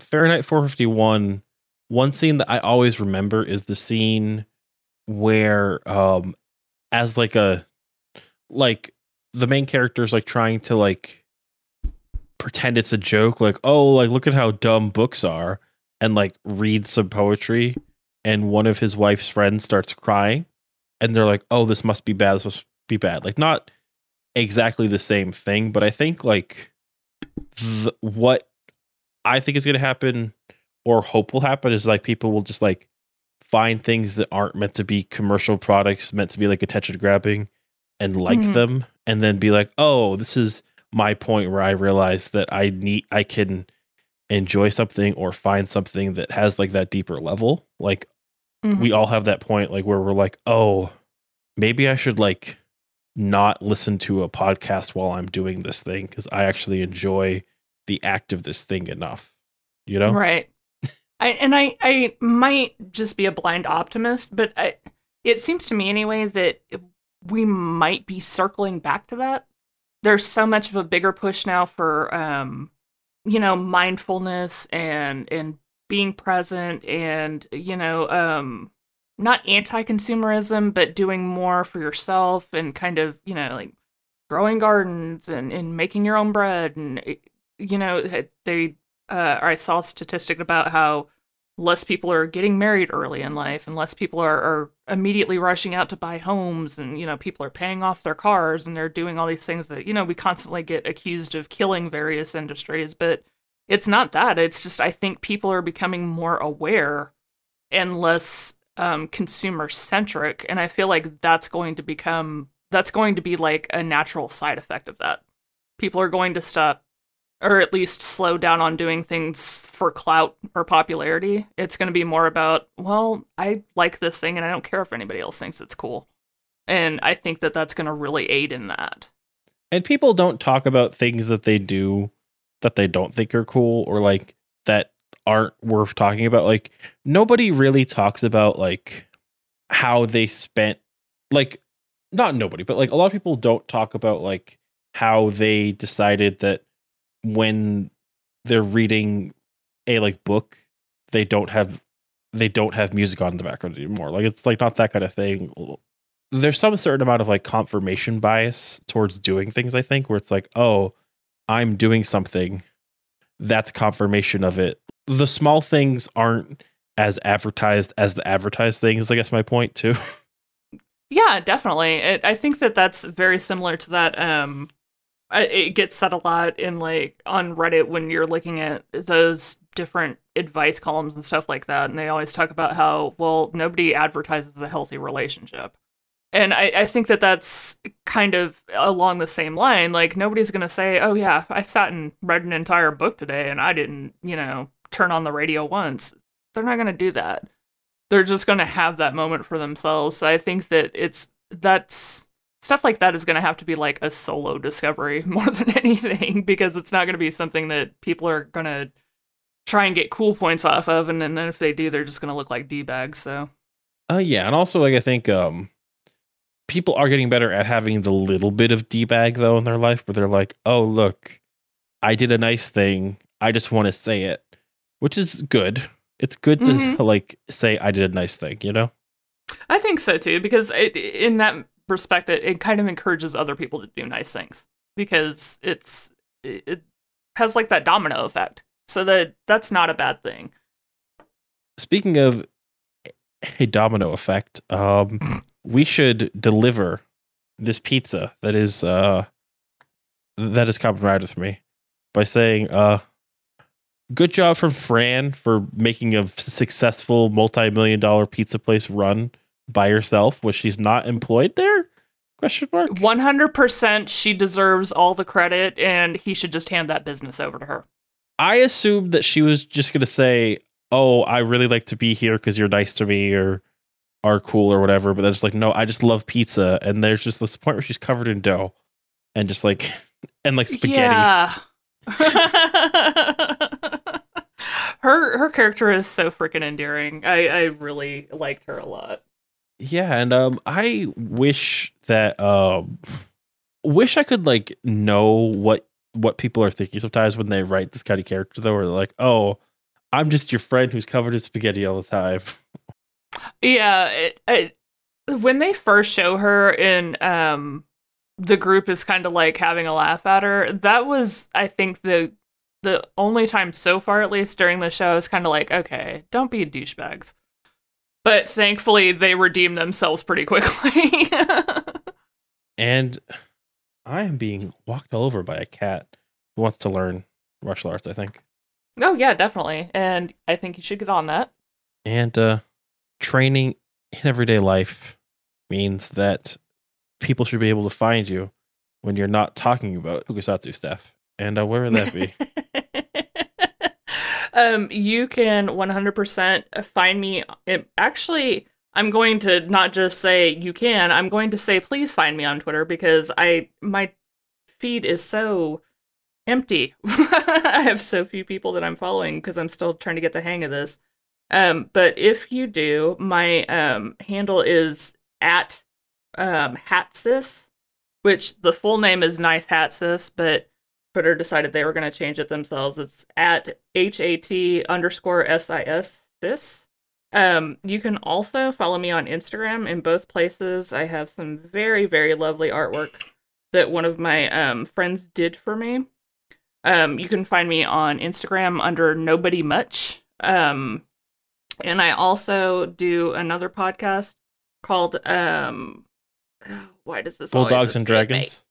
Fahrenheit 451, one scene that I always remember is the scene where um as like a like the main character's like trying to like pretend it's a joke, like, oh, like look at how dumb books are, and like read some poetry, and one of his wife's friends starts crying, and they're like, oh, this must be bad, this must be bad. Like not exactly the same thing, but I think like th- what I think is going to happen or hope will happen is like people will just like find things that aren't meant to be commercial products, meant to be like attention grabbing and like Mhm. them and then be like, "Oh, this is my point where I realize that I need I can enjoy something or find something that has like that deeper level." Like we mm-hmm. all have that point like where we're like, "Oh, maybe I should like not listen to a podcast while I'm doing this thing because I actually enjoy the act of this thing enough. You know? Right. I, and I, I might just be a blind optimist, but I, it seems to me anyway that we might be circling back to that. There's so much of a bigger push now for, um, you know, mindfulness and and being present and you know, um, not anti-consumerism, but doing more for yourself and kind of you know like growing gardens and and making your own bread and you know they uh, I saw a statistic about how less people are getting married early in life and less people are, are immediately rushing out to buy homes and you know people are paying off their cars and they're doing all these things that you know we constantly get accused of killing various industries but it's not that. It's just i think people are becoming more aware and less um, consumer centric and i feel like that's going to become that's going to be like a natural side effect of that. People are going to stop or at least slow down on doing things for clout or popularity. It's going to be more about, well, I like this thing and I don't care if anybody else thinks it's cool. And I think that that's going to really aid in that. And people don't talk about things that they do that they don't think are cool or like that aren't worth talking about. Like nobody really talks about like how they spent like not nobody, but like a lot of people don't talk about like how they decided that when they're reading a like book, they don't have they don't have music on in the background anymore. Like it's like not that kind of thing. There's some certain amount of like confirmation bias towards doing things, I think, where it's like, oh, I'm doing something. That's confirmation of it. The small things aren't as advertised as the advertised things, I guess my point too. Yeah, definitely. It, I think that that's very similar to that um it gets said a lot in like on Reddit when you're looking at those different advice columns and stuff like that, and they always talk about how well nobody advertises a healthy relationship, and I, I think that that's kind of along the same line. Like nobody's gonna say, "Oh yeah, I sat and read an entire book today, and I didn't, you know, turn on the radio once." They're not gonna do that. They're just gonna have that moment for themselves. So I think that it's that's stuff like that is going to have to be like a solo discovery more than anything because it's not going to be something that people are going to try and get cool points off of and, and then if they do they're just going to look like d-bags so. Uh yeah and also like i think um people are getting better at having the little bit of d-bag though in their life where they're like oh look i did a nice thing. I just want to say it which is good. It's good to Mhm. like say i did a nice thing you know? I think so too because it, in that respect it, it kind of encourages other people to do nice things because it's it, has like that domino effect. So that that's not a bad thing. Speaking of a domino effect um we should deliver this pizza that is uh that is right with me by saying uh good job from fran for making a successful multi-million dollar pizza place run by herself was she's not employed there question mark 100% she deserves all the credit and he should just hand that business over to her i assumed that she was just gonna say oh i really like to be here because you're nice to me or are cool or whatever but then it's like no i just love pizza and there's just this point where she's covered in dough and just like and like spaghetti Yeah. her her character is so freaking endearing. I I really liked her a lot. Yeah, and um I wish that um wish I could like know what what people are thinking sometimes when they write this kind of character though, or like, oh, I'm just your friend who's covered in spaghetti all the time. Yeah, it, it, when they first show her in um the group is kind of like having a laugh at her. That was I think the the only time so far at least during the show is kind of like, okay, don't be douchebags. But thankfully they redeem themselves pretty quickly. And I am being walked all over by a cat who wants to learn martial arts, I think. oh yeah, definitely. And I think you should get on that. And uh training in everyday life means that people should be able to find you when you're not talking about tokusatsu stuff. And uh, where would that be? um, you can 100% find me. It, actually, I'm going to not just say you can. I'm going to say please find me on Twitter because I my feed is so empty. I have so few people that I'm following because I'm still trying to get the hang of this. Um, but if you do, my um handle is at um Hatsis, which the full name is Nice Hatsis, but Twitter decided they were going to change it themselves. It's at H A T underscore S I S sis. Um, you can also follow me on Instagram. In both places, I have some very, very lovely artwork that one of my um, friends did for me. Um, you can find me on Instagram under Nobody Much. Um, and I also do another podcast called um, why does this Bulldogs and? Dragons.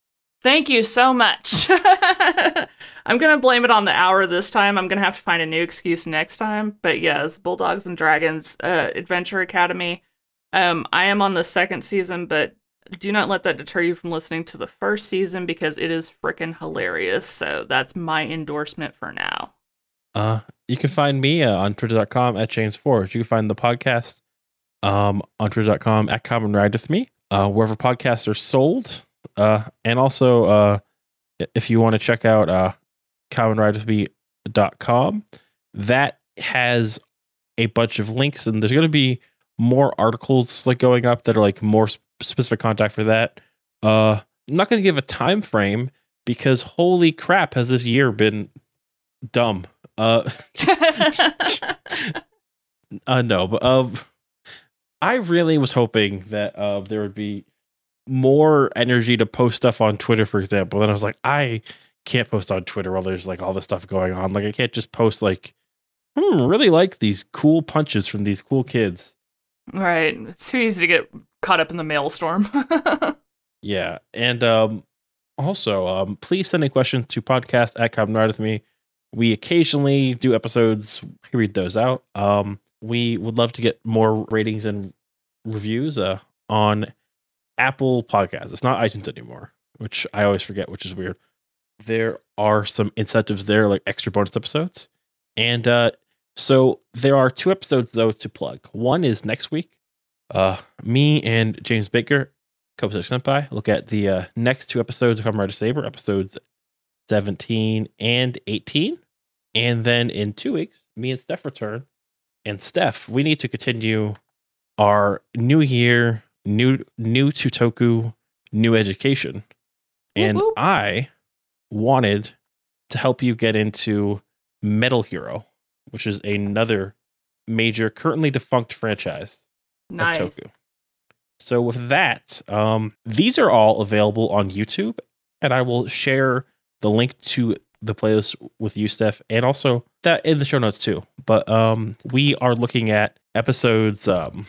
Thank you so much. I'm gonna blame it on the hour this time. I'm gonna have to find a new excuse next time. But yes, Bulldogs and Dragons uh, Adventure Academy. Um, I am on the second season, but do not let that deter you from listening to the first season because it is freaking hilarious. So that's my endorsement for now. Uh, you can find me uh, on twitter.com at James Forge. You can find the podcast um, on twitter.com at Common Ride with Me, uh, wherever podcasts are sold. Uh, and also, uh, if you want to check out uh, commonridewithme.com, that has a bunch of links, and there's going to be more articles like going up that are like more sp- specific contact for that. Uh, I'm not going to give a time frame because holy crap, has this year been dumb. Uh, uh no, but um, I really was hoping that uh there would be more energy to post stuff on Twitter, for example. Then I was like, I can't post on Twitter while there's like all this stuff going on. Like I can't just post like, hmm, really like these cool punches from these cool kids. right. It's too easy to get caught up in the maelstrom. Yeah, and um, also, um, please send any questions to podcast at Come Ride with Me. We occasionally do episodes. We read those out. Um, we would love to get more ratings and reviews uh, on Apple Podcasts. It's not iTunes anymore, which I always forget, which is weird. There are some incentives there, like extra bonus episodes, and uh, so there are two episodes though to plug. One is next week. Uh, me and James Baker Kobe Senpai. Look at the uh, next two episodes of Kamen Saber, episodes 17 and 18. And then in two weeks, me and Steph return. And Steph, we need to continue our new year, new new Tutoku, new education. And whoop. I wanted to help you get into Metal Hero, which is another major, currently defunct franchise nice. of Toku. So with that, um, these are all available on YouTube, and I will share the link to the playlist with you, Steph, and also that in the show notes too. But um, we are looking at episodes um,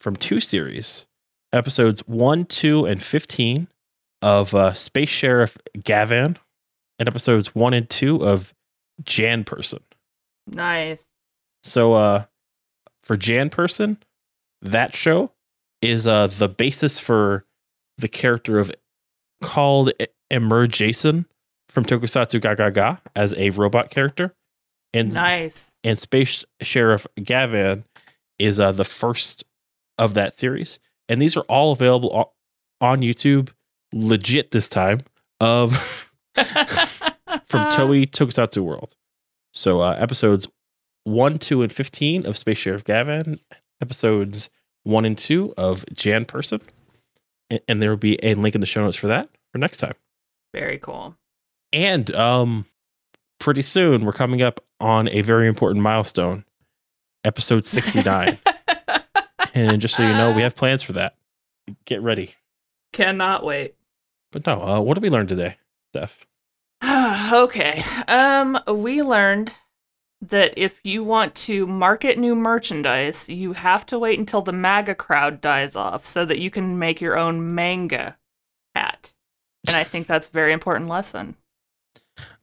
from two series, episodes one, two, and fifteen of uh, Space Sheriff Gavan, and episodes one and two of Janperson. Nice. So uh for Janperson, that show is uh the basis for the character of called Emer Jason from Tokusatsu GaGaGa as a robot character. And Nice. and Space Sheriff Gavan is uh the first of that series. And these are all available on YouTube legit this time. Um from Toei Tokusatsu World. So uh, episodes one, two, and fifteen of Space Sheriff Gavan, episodes one and two of Janperson, and, and there will be a link in the show notes for that for next time. Very cool. And um, pretty soon we're coming up on a very important milestone, episode sixty nine. and just so you know, we have plans for that. Get ready. Cannot wait. But no, uh, what did we learn today, Steph? okay. Um, we learned that if you want to market new merchandise, you have to wait until the MAGA crowd dies off so that you can make your own manga hat. And I think that's a very important lesson.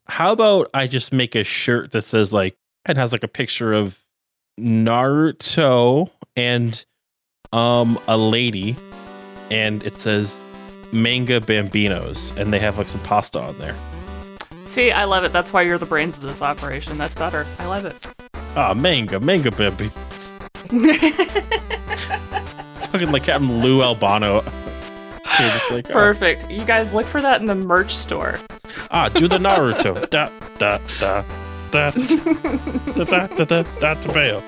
how about I just make a shirt that says like and has like a picture of Naruto and um a lady and it says manga bambinos and they have like some pasta on there. See, I love it. That's why you're the brains of this operation. That's better. I love it. Ah, manga, manga bambi. Fucking like Captain Lou Albano. Like, ah, Perfect. You guys look for that in the merch store. ah, do the Naruto. da da da da da da da da da da da